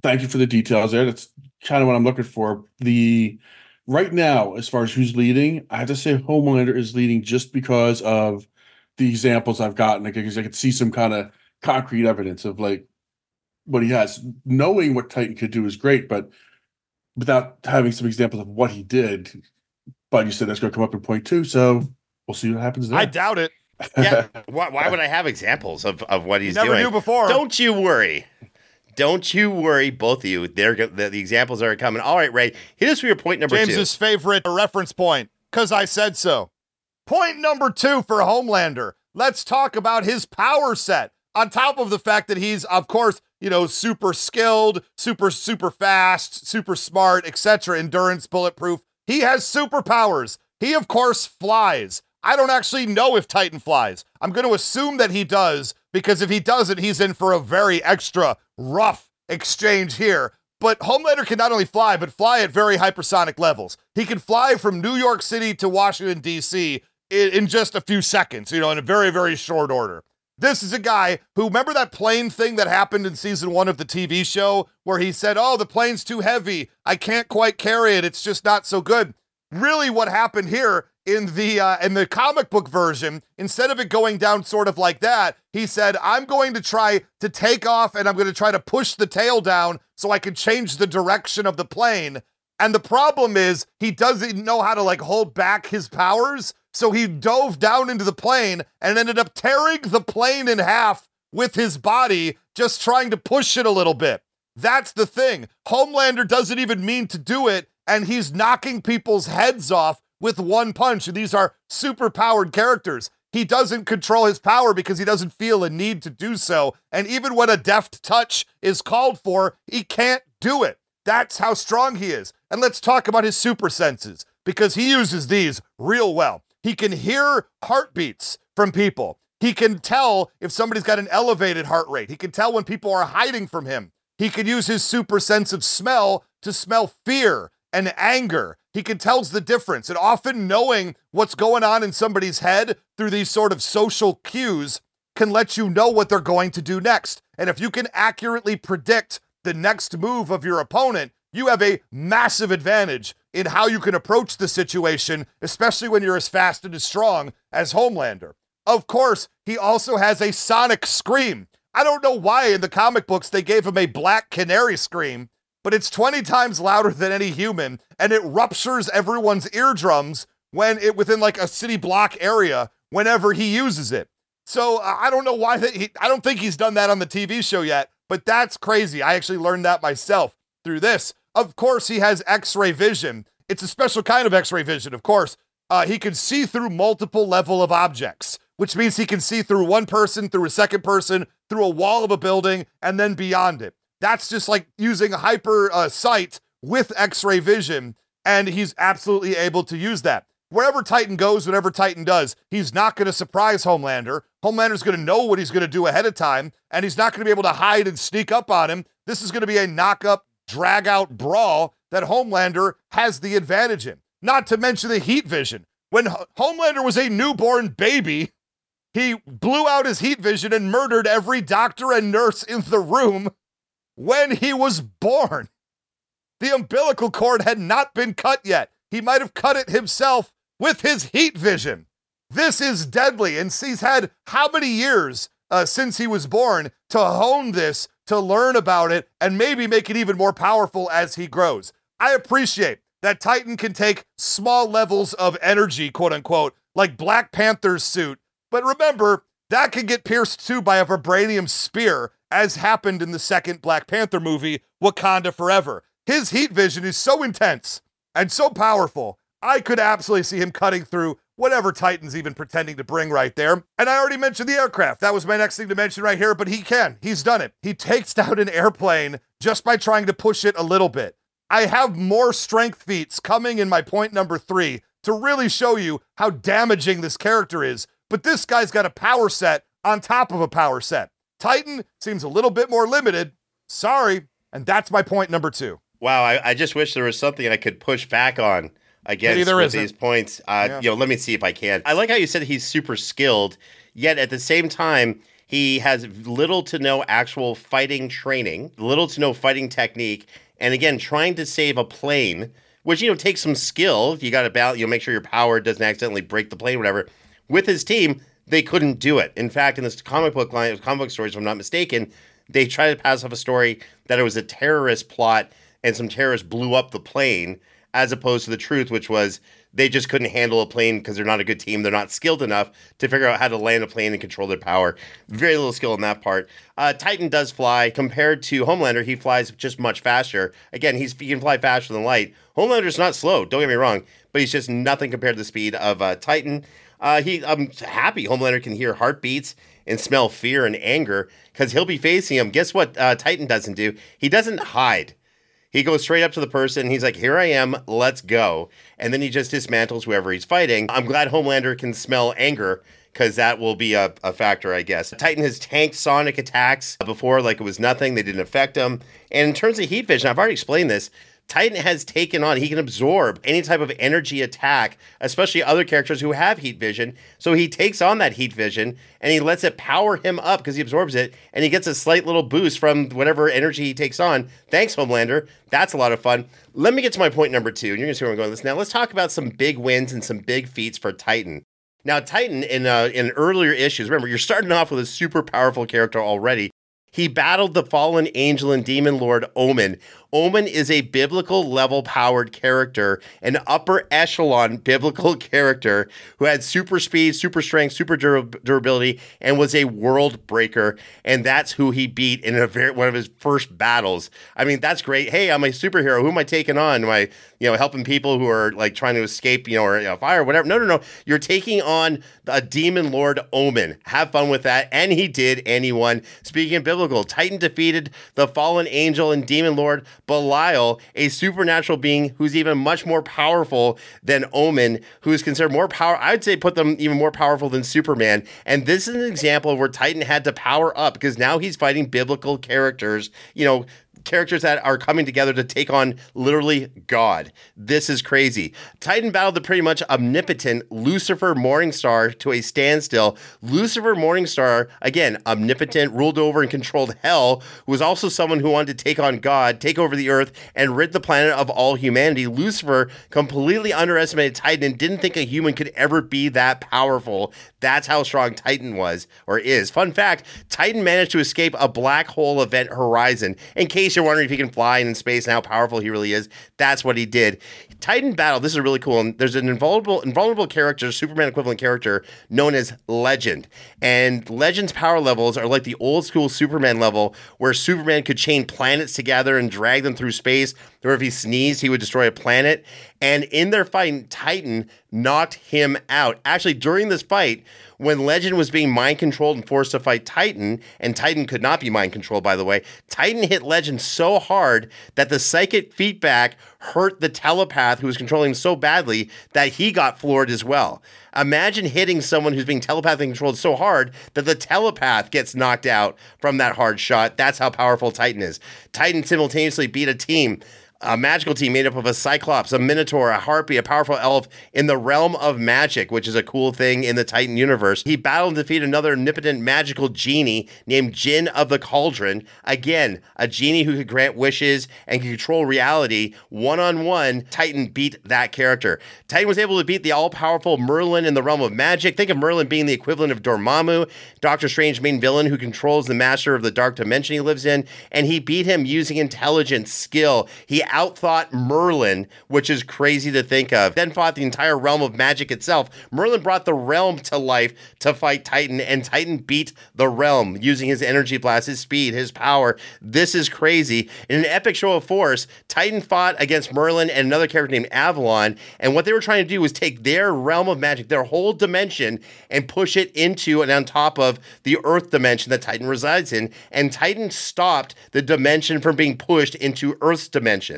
Thank you for the details there. That's kind of what I'm looking for. The right now, as far as who's leading, I have to say Homelander is leading just because of the examples I've gotten. Like, Because I could see some kind of concrete evidence of like what he has. Knowing what Titan could do is great, but without having some examples of what he did, but you said that's going to come up in point two, so we'll see what happens there. I doubt it. yeah. Why, why, would I have examples of, of what he's Never doing? Never knew before. Don't you worry. Don't you worry, both of you. They're the, the examples are coming. All right, Ray. Hit us with your point number James's two. James's favorite reference point, because I said so. Point number two for Homelander. Let's talk about his power set. On top of the fact that he's, of course, you know, super skilled, super, super fast, super smart, etc., endurance, bulletproof, he has superpowers. He, of course, flies. I don't actually know if Titan flies. I'm going to assume that he does, because if he doesn't, he's in for a very extra rough exchange here. But Homelander can not only fly, but fly at very hypersonic levels. He can fly from New York City to Washington, D.C. In, in just a few seconds, you know, in a very, very short order. This is a guy who, remember that plane thing that happened in season one of the TV show where he said, Oh, the plane's too heavy. I can't quite carry it. It's just not so good. Really, what happened here in the uh, in the comic book version, instead of it going down sort of like that, he said, "I'm going to try to take off and I'm going to try to push the tail down so I can change the direction of the plane." And the problem is he doesn't know how to like hold back his powers, so he dove down into the plane and ended up tearing the plane in half with his body, just trying to push it a little bit. That's the thing. Homelander doesn't even mean to do it, and he's knocking people's heads off with one punch. These are super powered characters. He doesn't control his power because he doesn't feel a need to do so. And even when a deft touch is called for, he can't do it. That's how strong he is. And let's talk about his super senses because he uses these real well. He can hear heartbeats from people. He can tell if somebody's got an elevated heart rate. He can tell when people are hiding from him. He can use his super sense of smell to smell fear and anger. He can tell the difference. And often knowing what's going on in somebody's head through these sort of social cues can let you know what they're going to do next. And if you can accurately predict the next move of your opponent, you have a massive advantage in how you can approach the situation, especially when you're as fast and as strong as Homelander. Of course, he also has a sonic scream. I don't know why in the comic books they gave him a black canary scream but it's 20 times louder than any human and it ruptures everyone's eardrums when it within like a city block area whenever he uses it. So I don't know why that he, I don't think he's done that on the TV show yet, but that's crazy. I actually learned that myself through this. Of course, he has X-ray vision. It's a special kind of X-ray vision, of course. Uh, he can see through multiple level of objects, which means he can see through one person, through a second person, through a wall of a building, and then beyond it. That's just like using hyper uh, sight with x ray vision, and he's absolutely able to use that. Wherever Titan goes, whatever Titan does, he's not going to surprise Homelander. Homelander's going to know what he's going to do ahead of time, and he's not going to be able to hide and sneak up on him. This is going to be a knock up, drag out brawl that Homelander has the advantage in. Not to mention the heat vision. When Homelander was a newborn baby, he blew out his heat vision and murdered every doctor and nurse in the room when he was born. The umbilical cord had not been cut yet. He might have cut it himself with his heat vision. This is deadly, and he's had how many years uh, since he was born to hone this, to learn about it, and maybe make it even more powerful as he grows. I appreciate that Titan can take small levels of energy, quote unquote, like Black Panther's suit. But remember, that can get pierced too by a vibranium spear, as happened in the second Black Panther movie, Wakanda Forever. His heat vision is so intense and so powerful, I could absolutely see him cutting through whatever Titan's even pretending to bring right there. And I already mentioned the aircraft. That was my next thing to mention right here, but he can. He's done it. He takes down an airplane just by trying to push it a little bit. I have more strength feats coming in my point number three to really show you how damaging this character is. But this guy's got a power set on top of a power set. Titan seems a little bit more limited. Sorry. And that's my point number two. Wow, I, I just wish there was something I could push back on against there with isn't. these points. Uh, Yeah. You know, let me see if I can. I like how you said he's super skilled, yet at the same time, he has little to no actual fighting training, little to no fighting technique, and again, trying to save a plane, which you know takes some skill. You got to balance, you know, make sure your power doesn't accidentally break the plane, or whatever. With his team, they couldn't do it. In fact, in this comic book line, comic book stories, if I'm not mistaken, they tried to pass off a story that it was a terrorist plot and some terrorists blew up the plane, as opposed to the truth, which was they just couldn't handle a plane because they're not a good team. They're not skilled enough to figure out how to land a plane and control their power. Very little skill in that part. Uh, Titan does fly compared to Homelander. He flies just much faster. Again, he's he can fly faster than light. Homelander's not slow. Don't get me wrong, but he's just nothing compared to the speed of uh, Titan. Uh, he, I'm happy Homelander can hear heartbeats and smell fear and anger because he'll be facing him. Guess what? Uh, Titan doesn't do. He doesn't hide. He goes straight up to the person. He's like, "Here I am. Let's go." And then he just dismantles whoever he's fighting. I'm glad Homelander can smell anger because that will be a, a factor, I guess. Titan has tanked sonic attacks before, like it was nothing. They didn't affect him. And in terms of heat vision, I've already explained this. Titan has taken on, he can absorb any type of energy attack, especially other characters who have heat vision. So he takes on that heat vision and he lets it power him up because he absorbs it and he gets a slight little boost from whatever energy he takes on. Thanks, Homelander. That's a lot of fun. Let me get to my point number two, and you're gonna see where I'm going with this. Now, let's talk about some big wins and some big feats for Titan. Now, Titan in uh, in earlier issues, remember, you're starting off with a super powerful character already. He battled the fallen angel and demon lord Omen. Omen is a biblical level powered character, an upper echelon biblical character who had super speed, super strength, super dur- durability, and was a world breaker. And that's who he beat in a very one of his first battles. I mean, that's great. Hey, I'm a superhero. Who am I taking on? Am I, you know, helping people who are like trying to escape, you know, or you know, fire, or whatever? No, no, no. You're taking on a demon lord Omen. Have fun with that. And he did. Anyone. Speaking of biblical, Titan defeated the fallen angel and demon lord Belial, a supernatural being who's even much more powerful than Omen, who is considered more power. I'd say put them even more powerful than Superman. And this is an example of where Titan had to power up because now he's fighting biblical characters, you know, characters that are coming together to take on literally God. This is crazy. Titan battled the pretty much omnipotent Lucifer Morningstar to a standstill. Lucifer Morningstar, again, omnipotent, ruled over and controlled hell, who was also someone who wanted to take on God, take over the earth, and rid the planet of all humanity. Lucifer completely underestimated Titan and didn't think a human could ever be that powerful. That's how strong Titan was or is. Fun fact Titan managed to escape a black hole event horizon. In case you're wondering if he can fly in space and how powerful he really is, that's what he did. Titan Battle, this is really cool. And there's an invulnerable, invulnerable character, Superman equivalent character, known as Legend. And Legend's power levels are like the old school Superman level, where Superman could chain planets together and drag them through space. Or if he sneezed, he would destroy a planet. And in their fight, Titan knocked him out. Actually, during this fight, when Legend was being mind controlled and forced to fight Titan, and Titan could not be mind controlled, by the way, Titan hit Legend so hard that the psychic feedback hurt the telepath who was controlling him so badly that he got floored as well. Imagine hitting someone who's being telepathically controlled so hard that the telepath gets knocked out from that hard shot. That's how powerful Titan is. Titan simultaneously beat a team a magical team made up of a cyclops, a minotaur, a harpy, a powerful elf in the realm of magic, which is a cool thing in the Titan universe. He battled and defeated another omnipotent magical genie named Jin of the Cauldron. Again, a genie who could grant wishes and control reality. One on one, Titan beat that character. Titan was able to beat the all powerful Merlin in the realm of magic. Think of Merlin being the equivalent of Dormammu, Doctor Strange main villain who controls the master of the dark dimension he lives in, and he beat him using intelligence, skill. He outthought Merlin, which is crazy to think of. Then fought the entire realm of magic itself. Merlin brought the realm to life to fight Titan, and Titan beat the realm using his energy blast, his speed, his power. This is crazy. In an epic show of force, Titan fought against Merlin and another character named Avalon, and what they were trying to do was take their realm of magic, their whole dimension, and push it into and on top of the Earth dimension that Titan resides in. And Titan stopped the dimension from being pushed into Earth's dimension.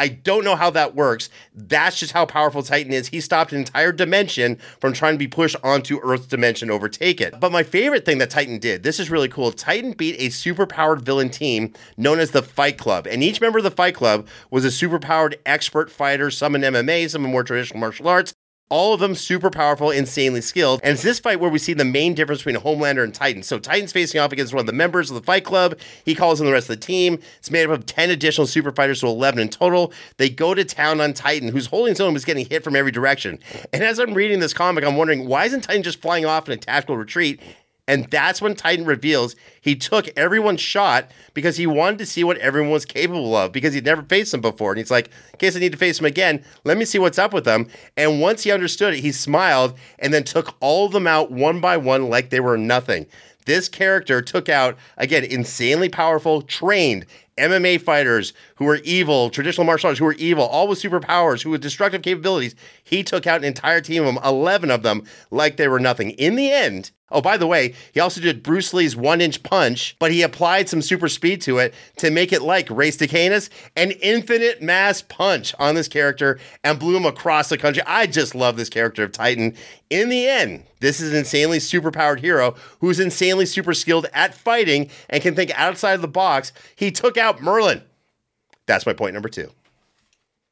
I don't know how that works. That's just how powerful Titan is. He stopped an entire dimension from trying to be pushed onto Earth's dimension, overtake it. But my favorite thing that Titan did, this is really cool. Titan beat a superpowered villain team known as the Fight Club. And each member of the Fight Club was a superpowered expert fighter, some in MMA, some in more traditional martial arts all of them super powerful, insanely skilled. And it's this fight where we see the main difference between Homelander and Titan. So Titan's facing off against one of the members of the Fight Club. He calls in the rest of the team. It's made up of 10 additional super fighters, so 11 in total. They go to town on Titan, who's holding own, was getting hit from every direction. And as I'm reading this comic, I'm wondering, why isn't Titan just flying off in a tactical retreat? And that's when Titan reveals he took everyone's shot because he wanted to see what everyone was capable of because he'd never faced them before. And he's like, in case I need to face them again, let me see what's up with them. And once he understood it, he smiled and then took all of them out one by one like they were nothing. This character took out, again, insanely powerful, trained MMA fighters who were evil, traditional martial arts who were evil, all with superpowers, who with destructive capabilities. He took out an entire team of them, 11 of them, like they were nothing. In the end, oh, by the way, he also did Bruce Lee's one inch punch, but he applied some super speed to it to make it like Race to Canis, an infinite mass punch on this character and blew him across the country. I just love this character of Titan. In the end, this is an insanely superpowered hero who's insanely super skilled at fighting and can think outside of the box. He took out Merlin. That's my point number two.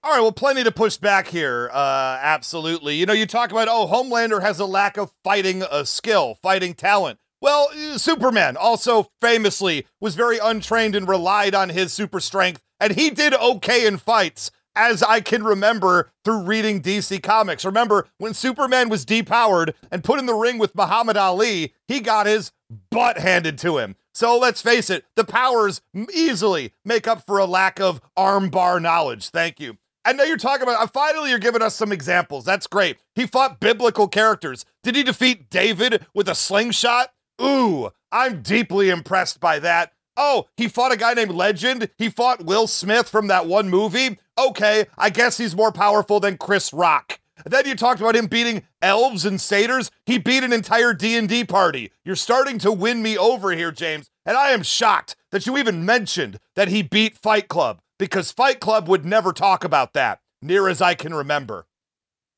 All right, well, plenty to push back here. Uh, absolutely. You know, you talk about, oh, Homelander has a lack of fighting uh, skill, fighting talent. Well, uh, Superman also famously was very untrained and relied on his super strength, and he did okay in fights, as I can remember through reading DC Comics. Remember, when Superman was depowered and put in the ring with Muhammad Ali, he got his butt handed to him. So let's face it, the powers easily make up for a lack of armbar knowledge. Thank you. I know you're talking about, uh, finally, you're giving us some examples. That's great. He fought biblical characters. Did he defeat David with a slingshot? Ooh, I'm deeply impressed by that. Oh, he fought a guy named Legend. He fought Will Smith from that one movie. Okay, I guess he's more powerful than Chris Rock. Then you talked about him beating elves and satyrs. He beat an entire D&D party. You're starting to win me over here, James. And I am shocked that you even mentioned that he beat Fight Club because Fight Club would never talk about that, near as I can remember.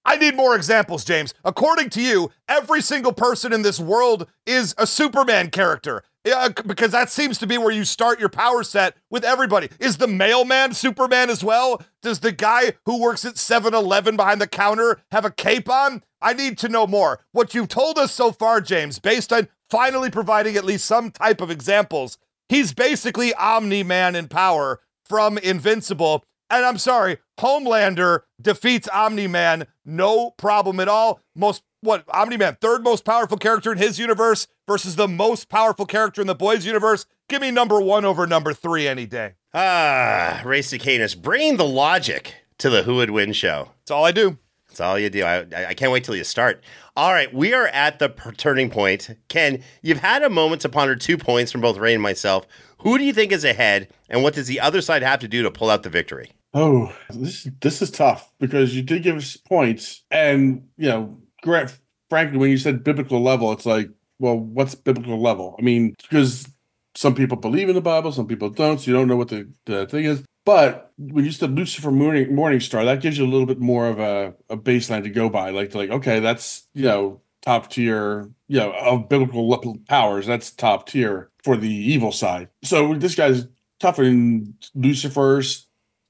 I need more examples, James. According to you, every single person in this world is a Superman character. Yeah, because that seems to be where you start your power set with everybody. Is the mailman Superman as well? Does the guy who works at 7 Eleven behind the counter have a cape on? I need to know more. What you've told us so far, James, based on finally providing at least some type of examples, he's basically Omni Man in power from Invincible. And I'm sorry, Homelander defeats Omni Man, no problem at all. Most what Omni Man, third most powerful character in his universe versus the most powerful character in the boys' universe. Give me number one over number three any day. Ah, Ray Cicanus, bringing the logic to the Who Would Win show. That's all I do. That's all you do. I, I can't wait till you start. All right, we are at the turning point. Ken, you've had a moment to ponder two points from both Ray and myself. Who do you think is ahead, and what does the other side have to do to pull out the victory? Oh, this this is tough because you did give us points, and you know, Grant, frankly, when you said biblical level, it's like, well, what's biblical level? I mean, because some people believe in the Bible, some people don't, so you don't know what the, the thing is. But when you said Lucifer Morning Star, that gives you a little bit more of a, a baseline to go by. Like, like okay, that's you know top tier, you know, of biblical powers. That's top tier for the evil side. So this guy's tougher than Lucifer's.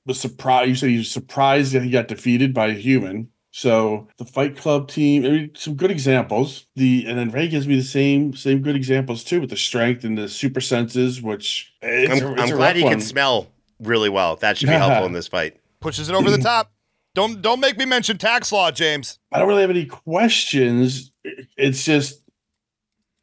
Was surprised. You said he was surprised that he got defeated by a human. So the Fight Club team, I mean, some good examples. The and then Ray gives me the same same good examples too with the strength and the super senses, which I'm, a, I'm glad he one. can smell really well. That should be helpful in this fight. Pushes it over the top. Don't don't make me mention tax law, James. I don't really have any questions. It's just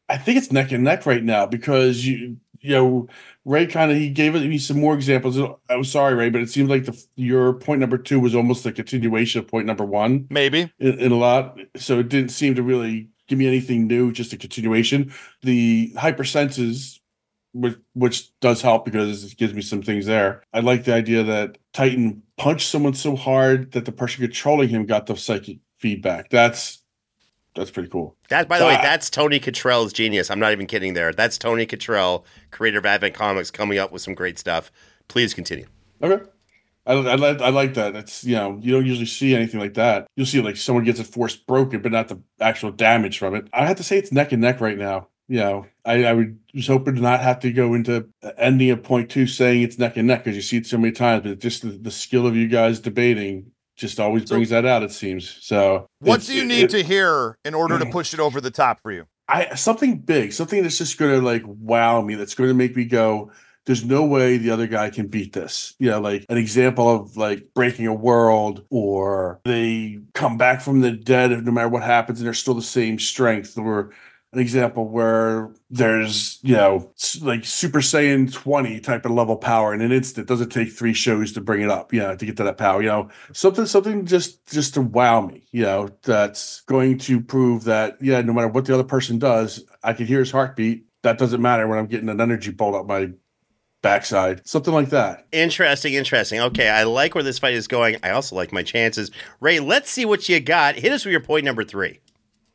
I think it's neck and neck right now because you you know Ray kind of he gave me some more examples. Oh, I'm sorry, Ray, but it seems like the your point number two was almost a continuation of point number one, maybe in, in a lot. So it didn't seem to really give me anything new, just a continuation. The hypersenses, which which does help because it gives me some things there. I like the idea that Titan punched someone so hard that the person controlling him got the psychic feedback. That's that's pretty cool. That, by the way, that's Tony Cottrell's genius. I'm not even kidding. There, that's Tony Cottrell, creator of Advent Comics, coming up with some great stuff. Please continue. Okay. I, I, like I like that. It's you know you don't usually see anything like that. You'll see like someone gets a force broken, but not the actual damage from it. I have to say it's neck and neck right now. You know, I, I would, was hoping to not have to go into ending of point two saying it's neck and neck because you see it so many times. But just the, the skill of you guys debating just always brings that out. It seems so. What do you need it, to hear in order to push it over the top for you? I something big, something that's just going to like wow me. That's going to make me go. There's no way the other guy can beat this. You know, like an example of like breaking a world, or they come back from the dead, no matter what happens, and they're still the same strength, or an example where there's you know like super saiyan 20 type of level power in an instant. Doesn't take three shows to bring it up you know to get to that power you know? Something something just just to wow me you know that's going to prove that yeah no matter what the other person does i can hear his heartbeat. That doesn't matter when i'm getting an energy bolt up my backside. Something like that. Interesting interesting. Okay i like where this fight is going. I also like my chances. Ray let's see what you got. Hit us with your point number three.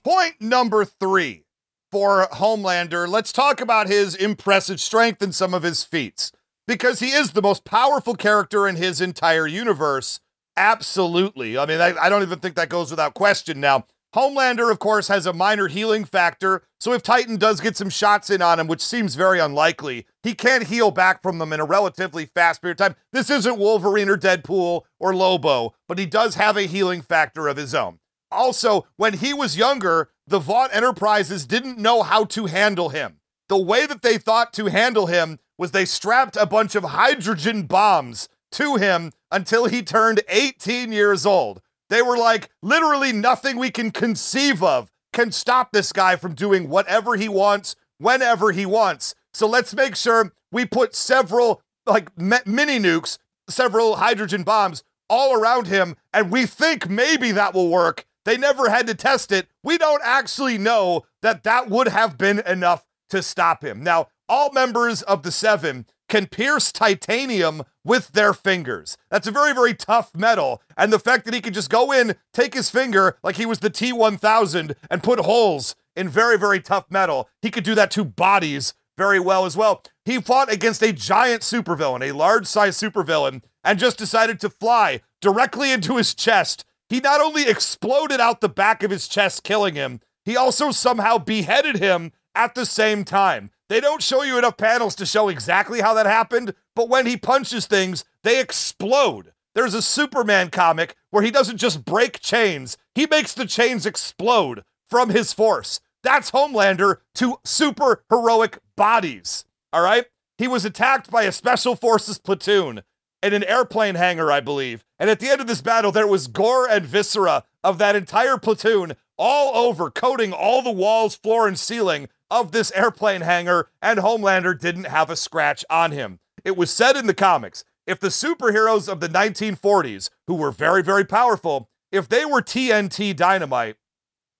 Point number three for Homelander, let's talk about his impressive strength and some of his feats. Because he is the most powerful character in his entire universe. Absolutely. I mean, I, I don't even think that goes without question. Now, Homelander, of course, has a minor healing factor, so if Titan does get some shots in on him, which seems very unlikely, he can heal back from them in a relatively fast period of time. This isn't Wolverine or Deadpool or Lobo, but he does have a healing factor of his own. Also, when he was younger, the Vought Enterprises didn't know how to handle him. The way that they thought to handle him was they strapped a bunch of hydrogen bombs to him until he turned 18 years old. They were like, literally nothing we can conceive of can stop this guy from doing whatever he wants, whenever he wants. So let's make sure we put several, like, mini nukes, several hydrogen bombs all around him, and we think maybe that will work. They never had to test it. We don't actually know that that would have been enough to stop him. Now, all members of the Seven can pierce titanium with their fingers. That's a very, very tough metal. And the fact that he could just go in, take his finger like he was the T 1000 and put holes in very, very tough metal, he could do that to bodies very well as well. He fought against a giant supervillain, a large size supervillain, and just decided to fly directly into his chest. He not only exploded out the back of his chest, killing him, he also somehow beheaded him at the same time. They don't show you enough panels to show exactly how that happened, but when he punches things, they explode. There's a Superman comic where he doesn't just break chains, he makes the chains explode from his force. That's Homelander to super heroic bodies. All right? He was attacked by a special forces platoon in an airplane hangar, I believe. And at the end of this battle, there was gore and viscera of that entire platoon all over, coating all the walls, floor, and ceiling of this airplane hangar, and Homelander didn't have a scratch on him. It was said in the comics if the superheroes of the 1940s, who were very, very powerful, if they were TNT dynamite,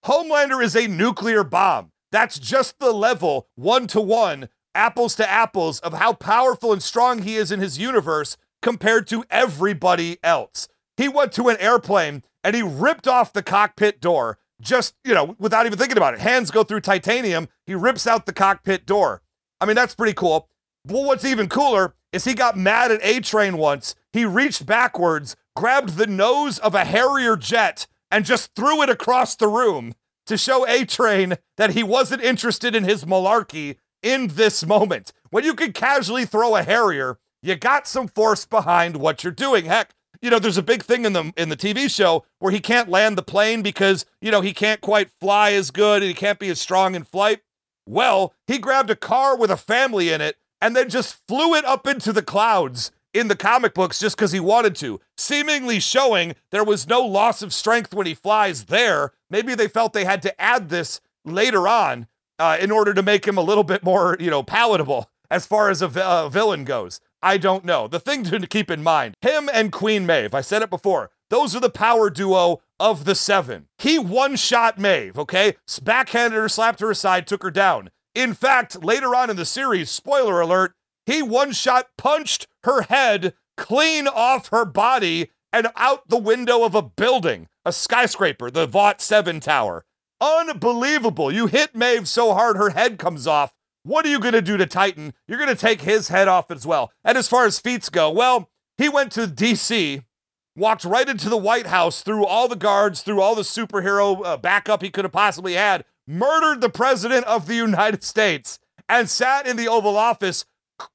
Homelander is a nuclear bomb. That's just the level, one to one, apples to apples, of how powerful and strong he is in his universe compared to everybody else. He went to an airplane and he ripped off the cockpit door just, you know, without even thinking about it. Hands go through titanium. He rips out the cockpit door. I mean, that's pretty cool. But what's even cooler is he got mad at A Train once. He reached backwards, grabbed the nose of a Harrier jet, and just threw it across the room to show A Train that he wasn't interested in his malarkey in this moment. When you can casually throw a Harrier, you got some force behind what you're doing. Heck, you know, there's a big thing in the in the TV show where he can't land the plane because, you know, he can't quite fly as good and he can't be as strong in flight. Well, he grabbed a car with a family in it and then just flew it up into the clouds in the comic books just because he wanted to, seemingly showing there was no loss of strength when he flies there. Maybe they felt they had to add this later on uh, in order to make him a little bit more, you know, palatable as far as a, vi- a villain goes. I don't know. The thing to keep in mind him and Queen Maeve, I said it before, those are the power duo of the seven. He one shot Maeve, okay? Backhanded her, slapped her aside, took her down. In fact, later on in the series, spoiler alert, he one shot punched her head clean off her body and out the window of a building, a skyscraper, the Vought 7 Tower. Unbelievable. You hit Maeve so hard her head comes off. What are you going to do to Titan? You're going to take his head off as well. And as far as feats go, well, he went to DC, walked right into the White House through all the guards, through all the superhero uh, backup he could have possibly had, murdered the president of the United States, and sat in the Oval Office.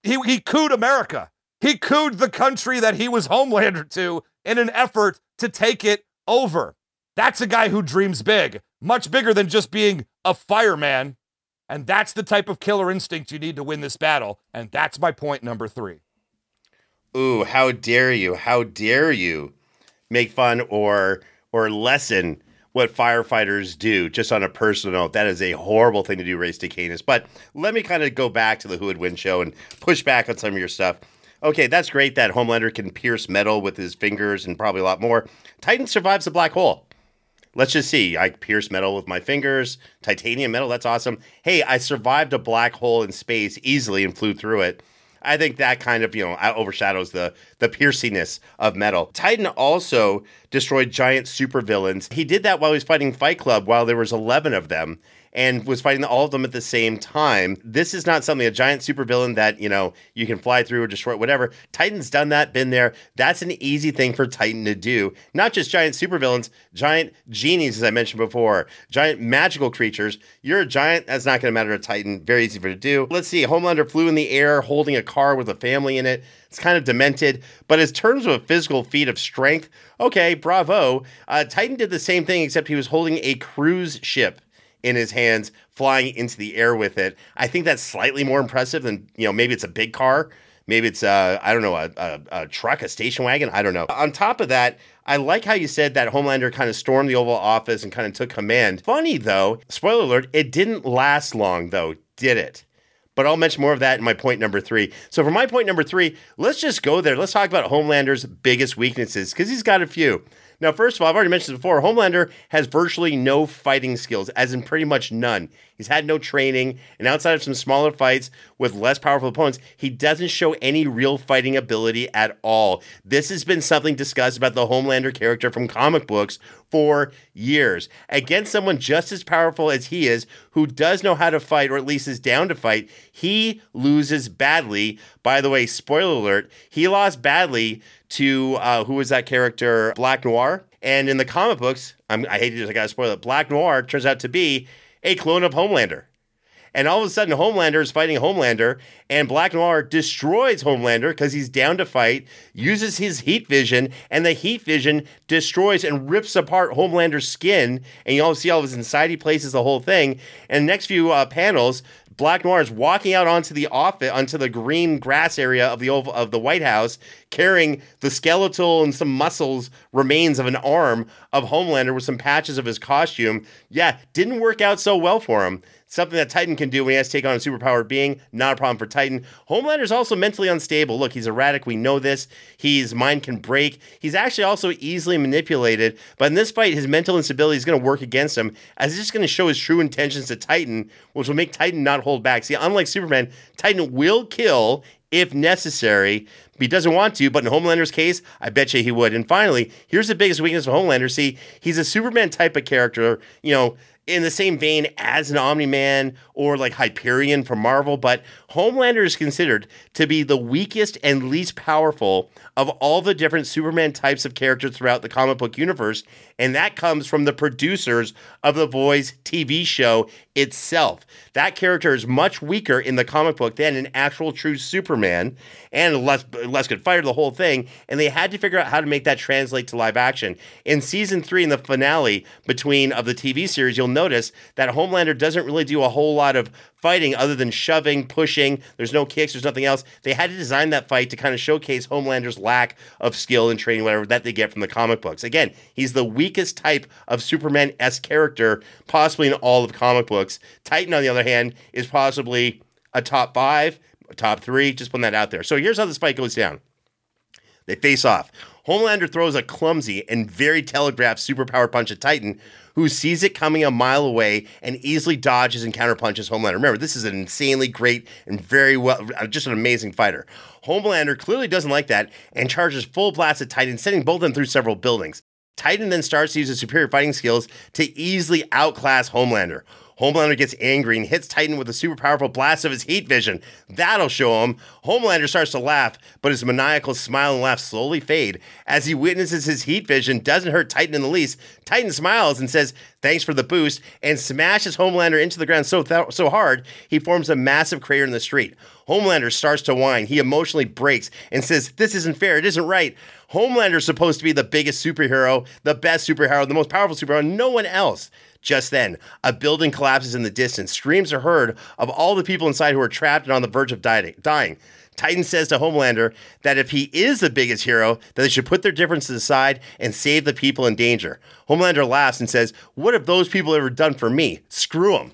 He, he cooed America. He cooed the country that he was Homelander to in an effort to take it over. That's a guy who dreams big, much bigger than just being a fireman and that's the type of killer instinct you need to win this battle. And that's my point number three. Ooh, how dare you? How dare you make fun or or lessen what firefighters do just on a personal note. That is a horrible thing to do, Race to Canis. But let me kind of go back to the Who Would Win show and push back on some of your stuff. Okay, that's great that Homelander can pierce metal with his fingers and probably a lot more. Titan survives the black hole let's just see. I pierce metal with my fingers, titanium metal. That's awesome. Hey, I survived a black hole in space easily and flew through it. I think that kind of you know overshadows the the piercingness of metal. Titan also destroyed giant supervillains. He did that while he was fighting Fight Club, while there was eleven of them, and was fighting all of them at the same time. This is not something a giant supervillain that, you know, you can fly through or destroy whatever. Titan's done that, been there. That's an easy thing for Titan to do. Not just giant supervillains, giant genies as I mentioned before, giant magical creatures. You're a giant, that's not going to matter to Titan. Very easy for to do. Let's see. Homelander flew in the air holding a car with a family in it. It's kind of demented, but in terms of a physical feat of strength, okay, bravo. Uh, Titan did the same thing, except he was holding a cruise ship in his hands, flying into the air with it. I think that's slightly more impressive than, you know, maybe it's a big car. Maybe it's, uh, I don't know, a, a, a truck, a station wagon. I don't know. On top of that, I like how you said that Homelander kind of stormed the Oval Office and kind of took command. Funny though, spoiler alert, it didn't last long though, did it? But I'll mention more of that in my point number three. So for my point number three, let's just go there. Let's talk about Homelander's biggest weaknesses because he's got a few. Now, first of all, I've already mentioned this before, Homelander has virtually no fighting skills, as in pretty much none. He's had no training, and outside of some smaller fights with less powerful opponents, he doesn't show any real fighting ability at all. This has been something discussed about the Homelander character from comic books for years. Against someone just as powerful as he is, who does know how to fight, or at least is down to fight, he loses badly. By the way, spoiler alert, he lost badly to uh, who was that character? Black Noir. And in the comic books, I'm, I hate to I gotta spoil it. Black Noir turns out to be a clone of Homelander. And all of a sudden, Homelander is fighting Homelander, and Black Noir destroys Homelander because he's down to fight, uses his heat vision, and the heat vision destroys and rips apart Homelander's skin. And you all see all of his inside he places, the whole thing. And the next few uh, panels, Black Noir is walking out onto the office, onto the green grass area of the Oval, of the White House, carrying the skeletal and some muscles remains of an arm of Homelander with some patches of his costume. Yeah, didn't work out so well for him. Something that Titan can do when he has to take on a superpowered being, not a problem for Titan. Homelander's also mentally unstable. Look, he's erratic. We know this. His mind can break. He's actually also easily manipulated. But in this fight, his mental instability is going to work against him, as it's just going to show his true intentions to Titan, which will make Titan not hold back. See, unlike Superman, Titan will kill if necessary. He doesn't want to, but in Homelander's case, I bet you he would. And finally, here's the biggest weakness of Homelander. See, he's a Superman type of character, you know, in the same vein as an Omni Man or like Hyperion from Marvel, but Homelander is considered to be the weakest and least powerful of all the different Superman types of characters throughout the comic book universe. And that comes from the producers of The Boys TV show itself. That character is much weaker in the comic book than an actual true Superman and less, less could fire the whole thing. And they had to figure out how to make that translate to live action. In season three, in the finale between of the TV series, you'll notice that Homelander doesn't really do a whole lot of fighting other than shoving, pushing. There's no kicks, there's nothing else. They had to design that fight to kind of showcase Homelander's lack of skill and training, whatever that they get from the comic books. Again, he's the weakest type of Superman S character possibly in all of comic books. Titan, on the other hand, is possibly a top five, top three. Just putting that out there. So here's how this fight goes down. They face off. Homelander throws a clumsy and very telegraphed superpower punch at Titan, who sees it coming a mile away and easily dodges and counterpunches Homelander. Remember, this is an insanely great and very well, uh, just an amazing fighter. Homelander clearly doesn't like that and charges full blast at Titan, sending both of them through several buildings. Titan then starts to use his superior fighting skills to easily outclass Homelander. Homelander gets angry and hits Titan with a super powerful blast of his heat vision. That'll show him. Homelander starts to laugh, but his maniacal smile and laugh slowly fade as he witnesses his heat vision doesn't hurt Titan in the least. Titan smiles and says, Thanks for the boost, and smashes Homelander into the ground so, th- so hard he forms a massive crater in the street. Homelander starts to whine. He emotionally breaks and says, This isn't fair. It isn't right. Homelander's supposed to be the biggest superhero, the best superhero, the most powerful superhero, no one else. Just then, a building collapses in the distance. Screams are heard of all the people inside who are trapped and on the verge of dying. Titan says to Homelander that if he is the biggest hero, that they should put their differences aside and save the people in danger. Homelander laughs and says, What have those people ever done for me? Screw them.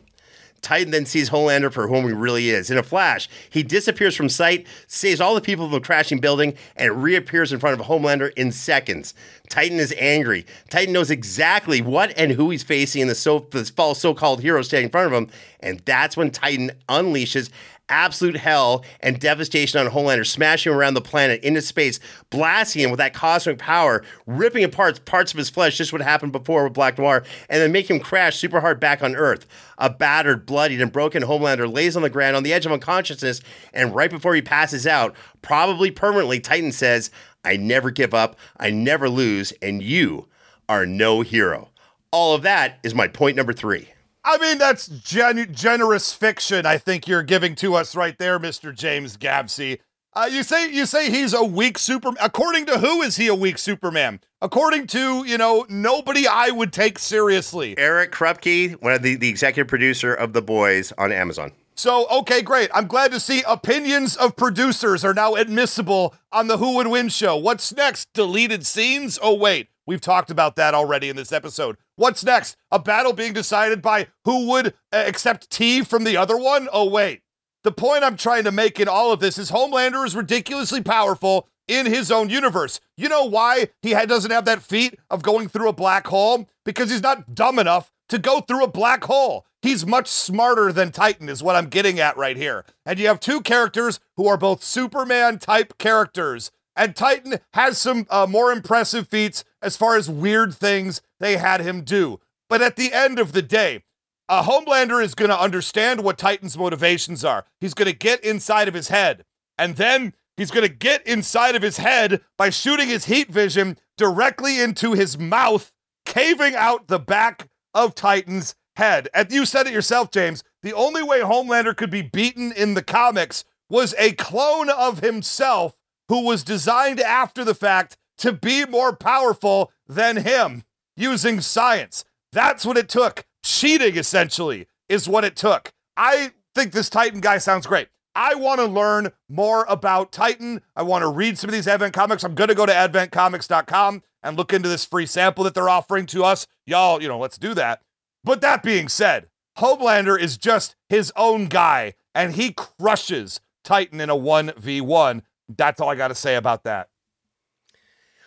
Titan then sees Homelander for whom he really is. In a flash, he disappears from sight, saves all the people from the crashing building, and reappears in front of Homelander in seconds. Titan is angry. Titan knows exactly what and who he's facing in the so this false so-called hero standing in front of him, and that's when Titan unleashes absolute hell and devastation on Homelander, smashing him around the planet into space, blasting him with that cosmic power, ripping apart parts of his flesh, just what happened before with Black Noir, and then make him crash super hard back on Earth. A battered, bloodied, and broken Homelander lays on the ground on the edge of unconsciousness, and right before he passes out, probably permanently, Titan says, I never give up, I never lose, and you are no hero. All of that is my point number three. I mean, that's gen- generous fiction. I think you're giving to us right there, Mister James Gavsie. Uh, you say you say he's a weak Superman. According to who is he a weak Superman? According to you know nobody I would take seriously. Eric Kripke, one of the, the executive producer of The Boys on Amazon. So okay, great. I'm glad to see opinions of producers are now admissible on the Who Would Win show. What's next? Deleted scenes? Oh wait, we've talked about that already in this episode. What's next? A battle being decided by who would uh, accept tea from the other one? Oh wait. The point I'm trying to make in all of this is Homelander is ridiculously powerful in his own universe. You know why he doesn't have that feat of going through a black hole? Because he's not dumb enough to go through a black hole. He's much smarter than Titan, is what I'm getting at right here. And you have two characters who are both Superman type characters. And Titan has some uh, more impressive feats as far as weird things they had him do. But at the end of the day, a Homelander is going to understand what Titan's motivations are. He's going to get inside of his head. And then he's going to get inside of his head by shooting his heat vision directly into his mouth, caving out the back of Titan's head. And you said it yourself, James. The only way Homelander could be beaten in the comics was a clone of himself who was designed after the fact to be more powerful than him using science. That's what it took. Cheating, essentially, is what it took. I think this Titan guy sounds great. I want to learn more about Titan. I want to read some of these Advent comics. I'm going to go to adventcomics.com and look into this free sample that they're offering to us. Y'all, you know, let's do that. But that being said, Homelander is just his own guy, and he crushes Titan in a 1v1. That's all I got to say about that.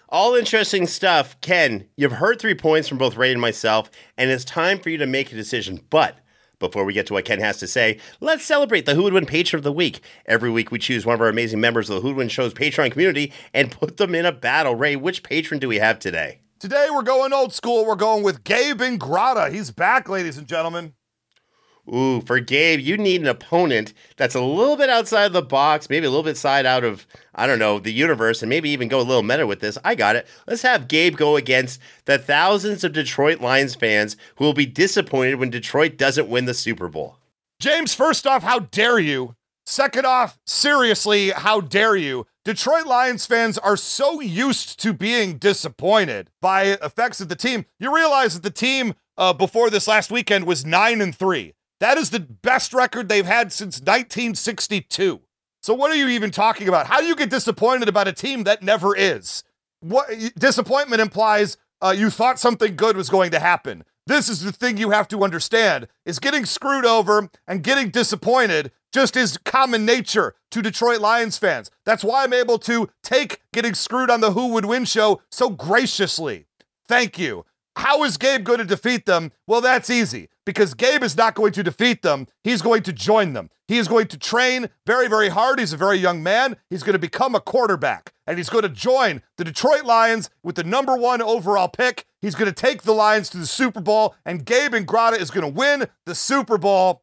All interesting stuff. Ken, you've heard three points from both Ray and myself, and it's time for you to make a decision. But before we get to what Ken has to say, let's celebrate the Who Would Win Patron of the Week. Every week we choose one of our amazing members of the Who Would Win Show's Patreon community and put them in a battle. Ray, which patron do we have today? Today we're going old school. We're going with Gabe Ingrata. He's back, ladies and gentlemen. Ooh, for Gabe, you need an opponent that's a little bit outside of the box, maybe a little bit side out of, I don't know, the universe, and maybe even go a little meta with this. I got it. Let's have Gabe go against the thousands of Detroit Lions fans who will be disappointed when Detroit doesn't win the Super Bowl. James, first off, how dare you? Second off, seriously, how dare you? Detroit Lions fans are so used to being disappointed by effects of the team. You realize that the team uh, before this last weekend was nine and three. That is the best record they've had since 1962. So what are you even talking about? How do you get disappointed about a team that never is? What disappointment implies uh, you thought something good was going to happen. This is the thing you have to understand is getting screwed over and getting disappointed just is common nature to Detroit Lions fans. That's why I'm able to take getting screwed on the Who Would Win show so graciously. Thank you. How is Gabe going to defeat them? Well, that's easy because Gabe is not going to defeat them. He's going to join them. He is going to train very, very hard. He's a very young man. He's going to become a quarterback and he's going to join the Detroit Lions with the number one overall pick. He's going to take the Lions to the Super Bowl, and Gabe and Ingrata is going to win the Super Bowl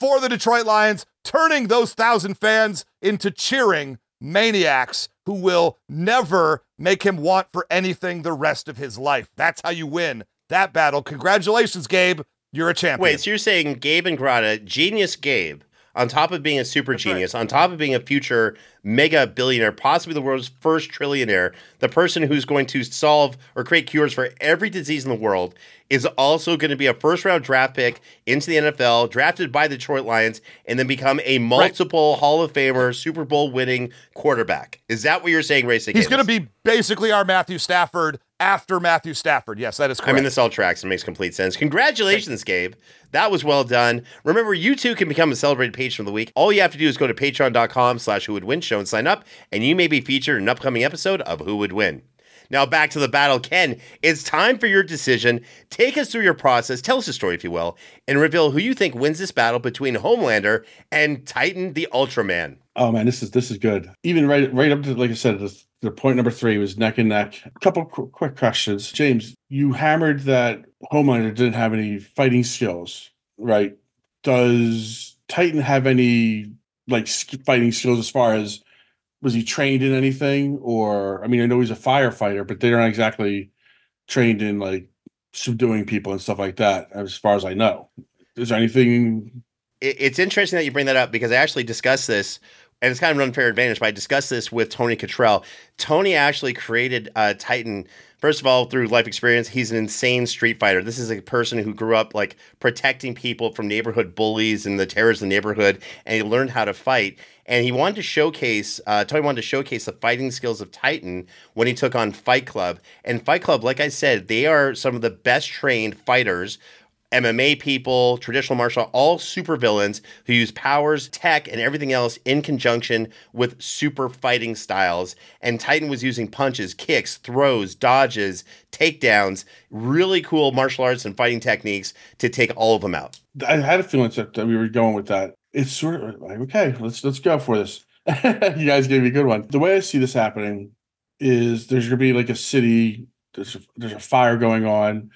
for the Detroit Lions, turning those thousand fans into cheering maniacs who will never make him want for anything the rest of his life. That's how you win that battle. Congratulations, Gabe. You're a champion. Wait, so you're saying Gabe Ingrata, genius Gabe, on top of being a super That's genius, on top of being a future mega billionaire, possibly the world's first trillionaire, the person who's going to solve or create cures for every disease in the world, is also going to be a first round draft pick into the NFL, drafted by the Detroit Lions, and then become a multiple Hall of Famer, Super Bowl winning quarterback. Is that what you're saying, Racing? He's going to be basically our Matthew Stafford after Matthew Stafford. Yes, that is correct. I mean, this all tracks and makes complete sense. Congratulations, Gabe. That was well done. Remember, you too can become a celebrated patron of the week. All you have to do is go to patreon.com slash who would win show and sign up, and you may be featured in an upcoming episode of Who Would Win. Now back to the battle. Ken, it's time for your decision. Take us through your process. Tell us a story, if you will, and reveal who you think wins this battle between Homelander and Titan the Ultraman. Oh man, this is this is good. Even right right up to like I said, the, the point number three was neck and neck. A couple qu- quick questions, James. You hammered that Homelander didn't have any fighting skills, right? Does Titan have any like fighting skills as far as was he trained in anything or i mean i know he's a firefighter but they're not exactly trained in like subduing people and stuff like that as far as i know is there anything it's interesting that you bring that up because i actually discussed this and it's kind of an unfair advantage but i discussed this with tony Cottrell. tony actually created uh, titan First of all, through life experience, he's an insane street fighter. This is a person who grew up like protecting people from neighborhood bullies and the terrors of the neighborhood, and he learned how to fight. And he wanted to showcase, uh, Tony wanted to showcase the fighting skills of Titan when he took on Fight Club. And Fight Club, like I said, they are some of the best trained fighters MMA people, traditional martial, all super villains who use powers, tech, and everything else in conjunction with super fighting styles. And Titan was using punches, kicks, throws, dodges, takedowns, really cool martial arts and fighting techniques to take all of them out. I had a feeling that we were going with that. It's sort of like, okay, let's let's go for this. you guys gave me a good one. The way I see this happening is there's gonna be like a city, there's a, there's a fire going on.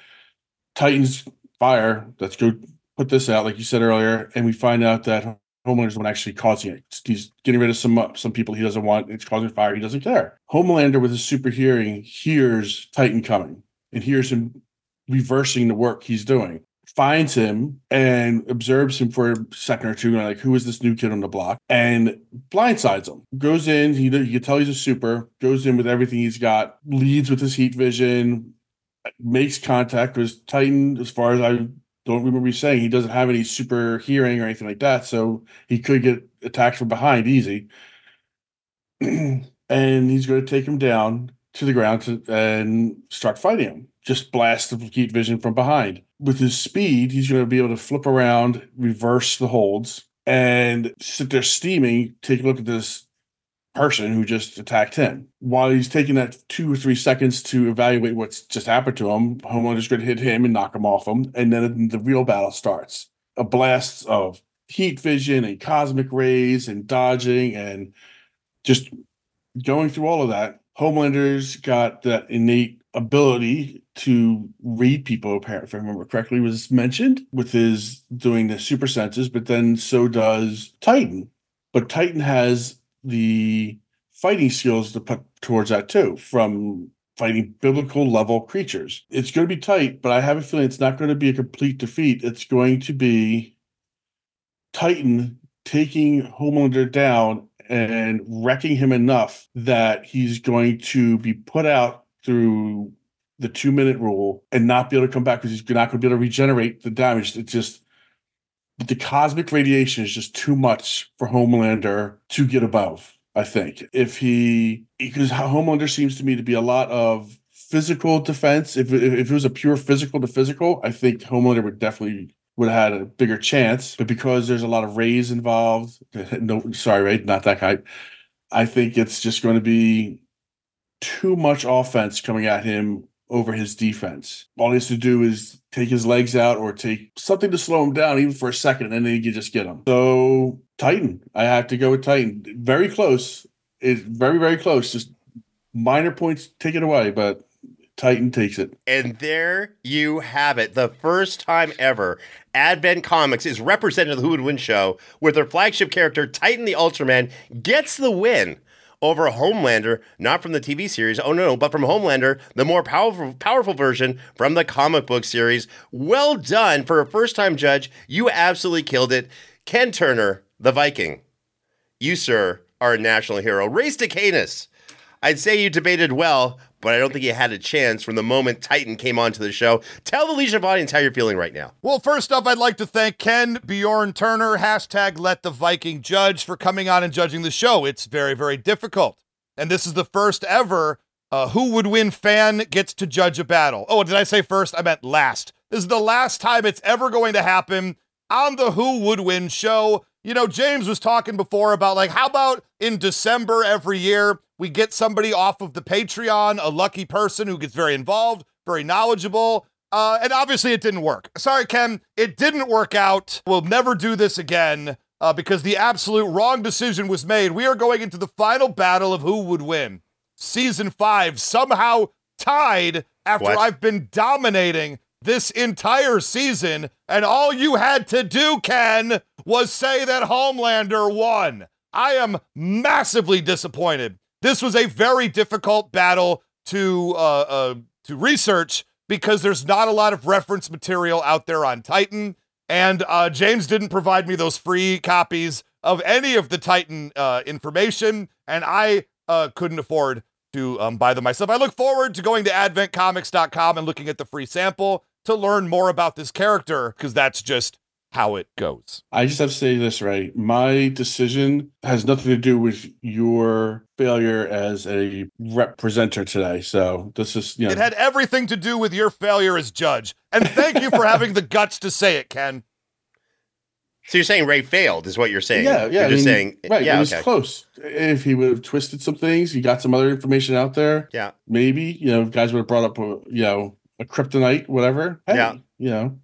Titans fire. Let's go put this out, like you said earlier, and we find out that Homelander's the one actually causing it. He's getting rid of some uh, some people he doesn't want. It's causing fire. He doesn't care. Homelander, with his super hearing, hears Titan coming and hears him reversing the work he's doing. Finds him and observes him for a second or two, and like, who is this new kid on the block? And blindsides him. Goes in. He you can tell he's a super. Goes in with everything he's got. Leads with his heat vision makes contact because Titan, as far as I don't remember you saying, he doesn't have any super hearing or anything like that, so he could get attacked from behind easy. and he's going to take him down to the ground to, and start fighting him. Just blast the heat vision from behind. With his speed, he's going to be able to flip around, reverse the holds, and sit there steaming. Take a look at this person who just attacked him. While he's taking that two or three seconds to evaluate what's just happened to him, Homelander's going to hit him and knock him off him, and then the real battle starts. A blast of heat vision and cosmic rays and dodging and just going through all of that. Homelander's got that innate ability to read people, apparently, if I remember correctly, was mentioned with his doing the super senses, but then so does Titan. But Titan has the fighting skills to put towards that too from fighting biblical level creatures. It's going to be tight, but I have a feeling it's not going to be a complete defeat. It's going to be Titan taking Homelander down and wrecking him enough that he's going to be put out through the two minute rule and not be able to come back because he's not going to be able to regenerate the damage. It's just the cosmic radiation is just too much for Homelander to get above. I think if he because Homelander seems to me to be a lot of physical defense. If if it was a pure physical to physical, I think Homelander would definitely would have had a bigger chance. But because there's a lot of rays involved, no, sorry, Ray, not that guy. I think it's just going to be too much offense coming at him over his defense. All he has to do is take his legs out or take something to slow him down, even for a second, and then you just get him. So Titan, I have to go with Titan. Very close. It's very very close. Just minor points take it away, but Titan takes it. And there you have it. The first time ever Advent Comics is represented in the Who Would Win show with their flagship character Titan the Ultraman gets the win over Homelander, not from the TV series. Oh no, but from Homelander, the more powerful powerful version from the comic book series. Well done for a first-time judge. You absolutely killed it. Ken Turner, the Viking. You, sir, are a national hero. Ray Cicanus. I'd say you debated well, but I don't think you had a chance from the moment Titan came onto the show. Tell the Legion of Audience how you're feeling right now. Well, first off, I'd like to thank Ken Bjorn Turner, hashtag let the Viking judge, for coming on and judging the show. It's very, very difficult. And this is the first ever uh, Who Would Win fan gets to judge a battle. Oh, did I say first? I meant last. This is the last time it's ever going to happen on the Who Would Win show. You know, James was talking before about like, how about in December every year we get somebody off of the Patreon, a lucky person who gets very involved, very knowledgeable. Uh, and obviously it didn't work. Sorry, Ken, it didn't work out. We'll never do this again uh, because the absolute wrong decision was made. We are going into the final battle of who would win. Season five somehow tied after What? I've been dominating this entire season, and all you had to do, Ken, was say that Homelander won. I am massively disappointed. This was a very difficult battle to uh, uh, to research because there's not a lot of reference material out there on Titan, and uh, James didn't provide me those free copies of any of the Titan uh, information, and I uh, couldn't afford to um, buy them myself. I look forward to going to adventcomics.com and looking at the free sample to learn more about this character because that's just how it goes. I just have to say this right. My decision has nothing to do with your failure as a representer today. So this is, you know, It had everything to do with your failure as judge. And thank you for having the guts to say it, Ken. So you're saying Ray failed, is what you're saying? yeah, yeah. You're I just mean, saying, right. yeah, it was okay. close. If he would have twisted some things, he got some other information out there. Yeah. Maybe you know, guys would have brought up uh, you know a kryptonite, whatever. Hey, Yeah. you know,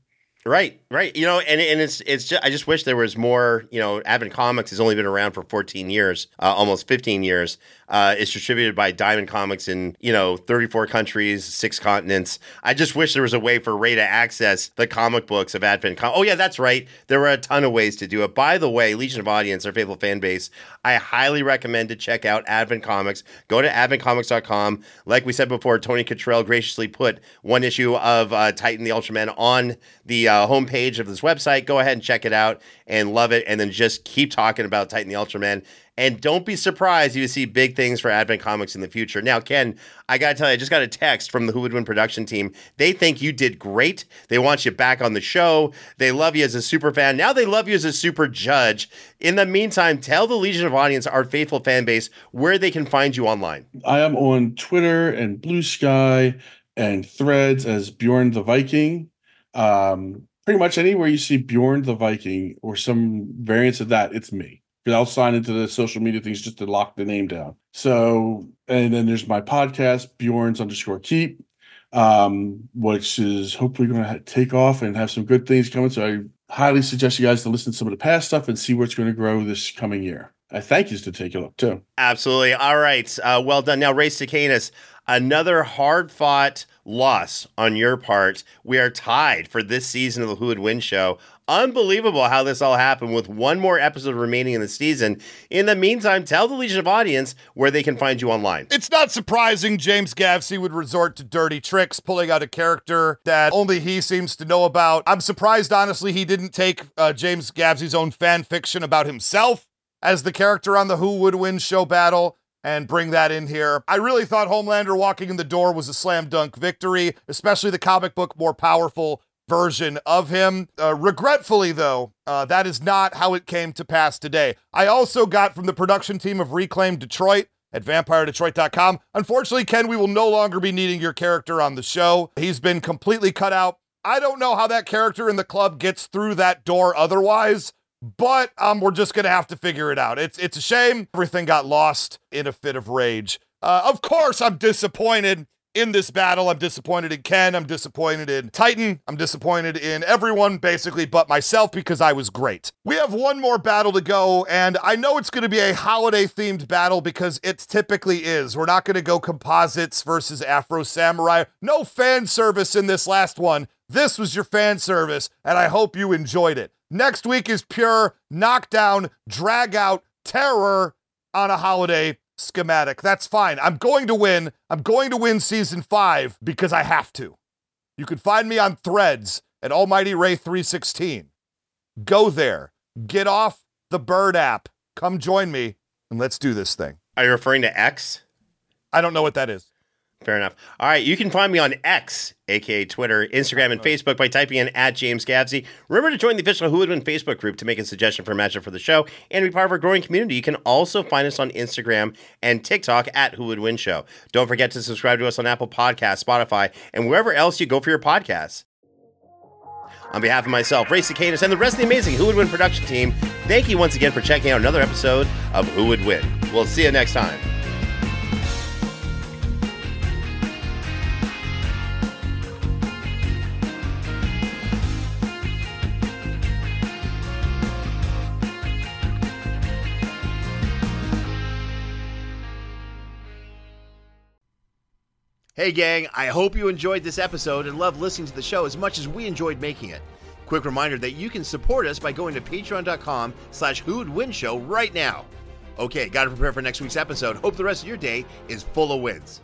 Right, right. You know, and and it's it's just I just wish there was more. You know, Advent Comics has only been around for 14 years, uh, almost 15 years. Uh, it's distributed by Diamond Comics in you know 34 countries, six continents. I just wish there was a way for Ray to access the comic books of Advent. Com- oh yeah, that's right. There were a ton of ways to do it. By the way, Legion of Audience, our faithful fan base, I highly recommend to check out Advent Comics. Go to adventcomics.com. Like we said before, Tony Cottrell graciously put one issue of uh, Titan the Ultraman on the uh, homepage of this website. Go ahead and check it out and love it. And then just keep talking about Titan the Ultraman. And don't be surprised if you see big things for Advent Comics in the future. Now, Ken, I got to tell you, I just got a text from the Who Would Win production team. They think you did great. They want you back on the show. They love you as a super fan. Now they love you as a super judge. In the meantime, tell the Legion of Audience, our faithful fan base, where they can find you online. I am on Twitter and Blue Sky and Threads as Bjorn the Viking. Um, pretty much anywhere you see Bjorn the Viking or some variants of that, it's me. Because I'll sign into the social media things just to lock the name down. So, and then there's my podcast, Bjorn's underscore keep, um, which is hopefully going to take off and have some good things coming. So I highly suggest you guys to listen to some of the past stuff and see where it's going to grow this coming year. I thank you to take a look too. Absolutely. All right. Uh, well done. Now, Ray Cicanus, another hard fought loss on your part. We are tied for this season of the Who Would Win show. Unbelievable how this all happened with one more episode remaining in the season. In the meantime, tell the Legion of Audience where they can find you online. It's not surprising James Gavsie would resort to dirty tricks, pulling out a character that only he seems to know about. I'm surprised, honestly, he didn't take uh, James Gavsie's own fan fiction about himself as the character on the Who Would Win show battle and bring that in here. I really thought Homelander walking in the door was a slam dunk victory, especially the comic book more powerful version of him. Uh, regretfully, though, uh, that is not how it came to pass today. I also got from the production team of Reclaim Detroit at vampiredetroit.com. Unfortunately, Ken, we will no longer be needing your character on the show. He's been completely cut out. I don't know how that character in the club gets through that door otherwise, but um, we're just gonna have to figure it out. It's it's a shame everything got lost in a fit of rage. Uh, of course, I'm disappointed in this battle. I'm disappointed in Ken. I'm disappointed in Titan. I'm disappointed in everyone, basically, but myself because I was great. We have one more battle to go, and I know it's going to be a holiday themed battle because it typically is. We're not going to go composites versus Afro Samurai. No fan service in this last one. This was your fan service, and I hope you enjoyed it. Next week is pure knockdown, drag out terror on a holiday schematic. That's fine. I'm going to win. I'm going to win season five because I have to. You can find me on threads at Almighty Ray 316. Go there. Get off the Bird app. Come join me and let's do this thing. Are you referring to X? I don't know what that is. Fair enough. All right, you can find me on X, aka Twitter, Instagram, and Facebook by typing in at James Gavsie. Remember to join the official Who Would Win Facebook group to make a suggestion for a matchup for the show and be part of our growing community. You can also find us on Instagram and TikTok at Who Would Win Show. Don't forget to subscribe to us on Apple Podcasts, Spotify, and wherever else you go for your podcasts. On behalf of myself, Ray Cicanus, and the rest of the amazing Who Would Win production team, Thank you once again for checking out another episode of Who Would Win. We'll see you next time. Hey, gang, I hope you enjoyed this episode and loved listening to the show as much as we enjoyed making it. Quick reminder that you can support us by going to patreon.com slash win show right now. Okay, gotta prepare for next week's episode. Hope the rest of your day is full of wins.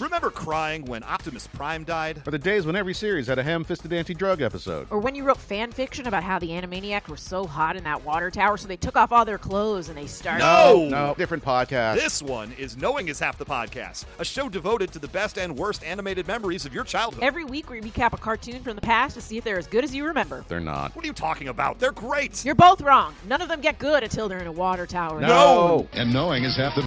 Remember crying when Optimus Prime died? Or the days when every series had a ham-fisted anti-drug episode. Or when you wrote fan fiction about how the Animaniacs were so hot in that water tower, so they took off all their clothes and they started. No! No, different podcast. This one is Knowing is Half the Podcast, a show devoted to the best and worst animated memories of your childhood. Every week we recap a cartoon from the past to see if they're as good as you remember. They're not. what are you talking about? They're great! You're both wrong. None of them get good until they're in a water tower. No! And knowing is half the